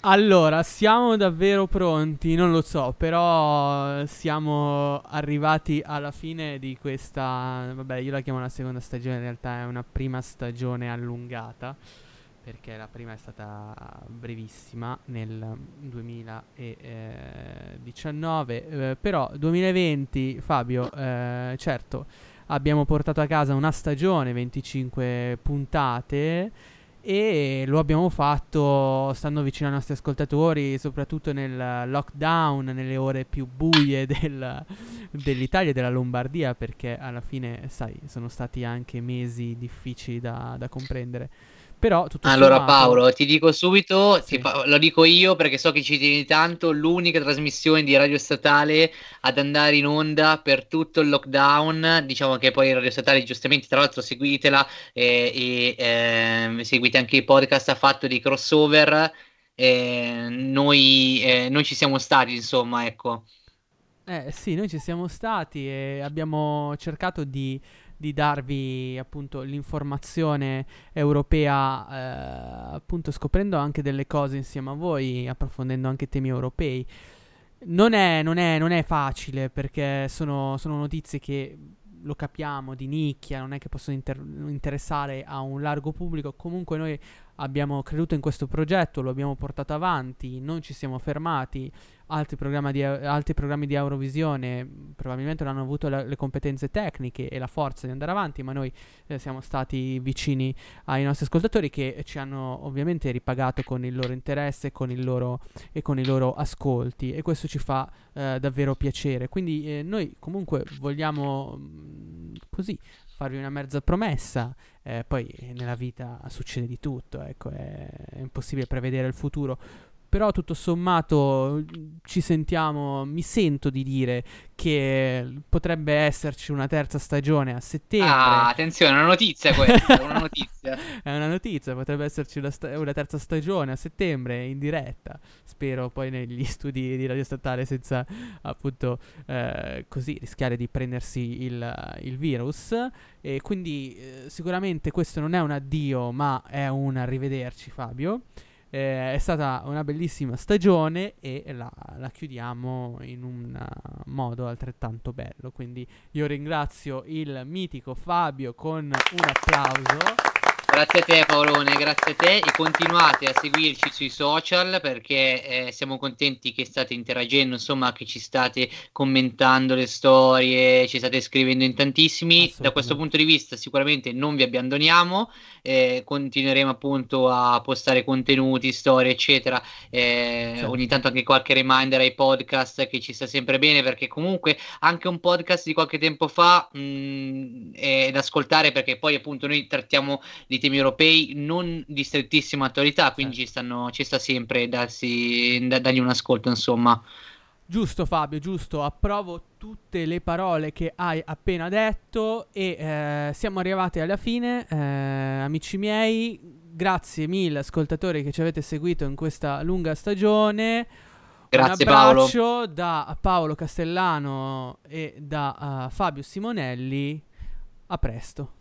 Allora, siamo davvero pronti? Non lo so, però siamo arrivati alla fine di questa... Vabbè, io la chiamo la seconda stagione, in realtà è una prima stagione allungata, perché la prima è stata brevissima nel 2019, eh, però 2020, Fabio, eh, certo, abbiamo portato a casa una stagione, 25 puntate e lo abbiamo fatto stando vicino ai nostri ascoltatori, soprattutto nel lockdown, nelle ore più buie del- dell'Italia e della Lombardia, perché alla fine, sai, sono stati anche mesi difficili da, da comprendere Però tutto Allora sommato- Paolo, ti dico subito, Sì. ti fa- lo dico io perché so che ci tieni tanto, l'unica trasmissione di Radio Statale ad andare in onda per tutto il lockdown, diciamo che poi Radio Statale giustamente, tra l'altro seguitela eh, e ehm, seguite anche i podcast, ha fatto dei crossover, eh, noi, eh, noi ci siamo stati insomma, ecco. Eh sì, noi ci siamo stati e abbiamo cercato di, di darvi appunto l'informazione europea, eh, appunto scoprendo anche delle cose insieme a voi, approfondendo anche temi europei. Non è, non è- non è facile perché sono, sono notizie che lo capiamo di nicchia, non è che possono inter- interessare a un largo pubblico. Comunque noi abbiamo creduto in questo progetto, lo abbiamo portato avanti, non ci siamo fermati. Altri, di- altri programmi di Eurovisione probabilmente non hanno avuto la- le competenze tecniche e la forza di andare avanti, ma noi eh, siamo stati vicini ai nostri ascoltatori che ci hanno ovviamente ripagato con il loro interesse con, il loro, e con i loro ascolti e questo ci fa eh, davvero piacere. Quindi eh, noi comunque vogliamo mh, così farvi una mezza promessa, eh, poi nella vita succede di tutto, ecco, è, è impossibile prevedere il futuro. Però tutto sommato ci sentiamo, mi sento di dire che potrebbe esserci una terza stagione a settembre. Ah, attenzione, è una notizia questa, è una notizia. È una notizia, potrebbe esserci una, sta- una terza stagione a settembre in diretta. Spero poi negli studi di Radio Statale senza appunto eh, così rischiare di prendersi il, il virus. E quindi eh, sicuramente questo non è un addio, ma è un arrivederci, Fabio. Eh, è stata una bellissima stagione e la, la chiudiamo in un uh, modo altrettanto bello. Quindi io ringrazio il mitico Fabio con un applauso. Grazie a te Paolone, grazie a te e continuate a seguirci sui social perché eh, siamo contenti che state interagendo, insomma che ci state commentando le storie, ci state scrivendo in tantissimi. Da questo punto di vista sicuramente non vi abbandoniamo, eh, continueremo appunto a postare contenuti, storie eccetera, eh, Certo. ogni tanto anche qualche reminder ai podcast che ci sta sempre bene perché comunque anche un podcast di qualche tempo fa mh, è da ascoltare perché poi appunto noi trattiamo di temi europei non di strettissima attualità, quindi ci, stanno, ci sta sempre darsi, da- dargli un ascolto, insomma. Giusto Fabio, giusto, approvo tutte le parole che hai appena detto e eh, siamo arrivati alla fine, eh, amici miei, grazie mille ascoltatori che ci avete seguito in questa lunga stagione. Grazie, Un Paolo. abbraccio da Paolo Castellano e da eh, Fabio Simonelli, a presto.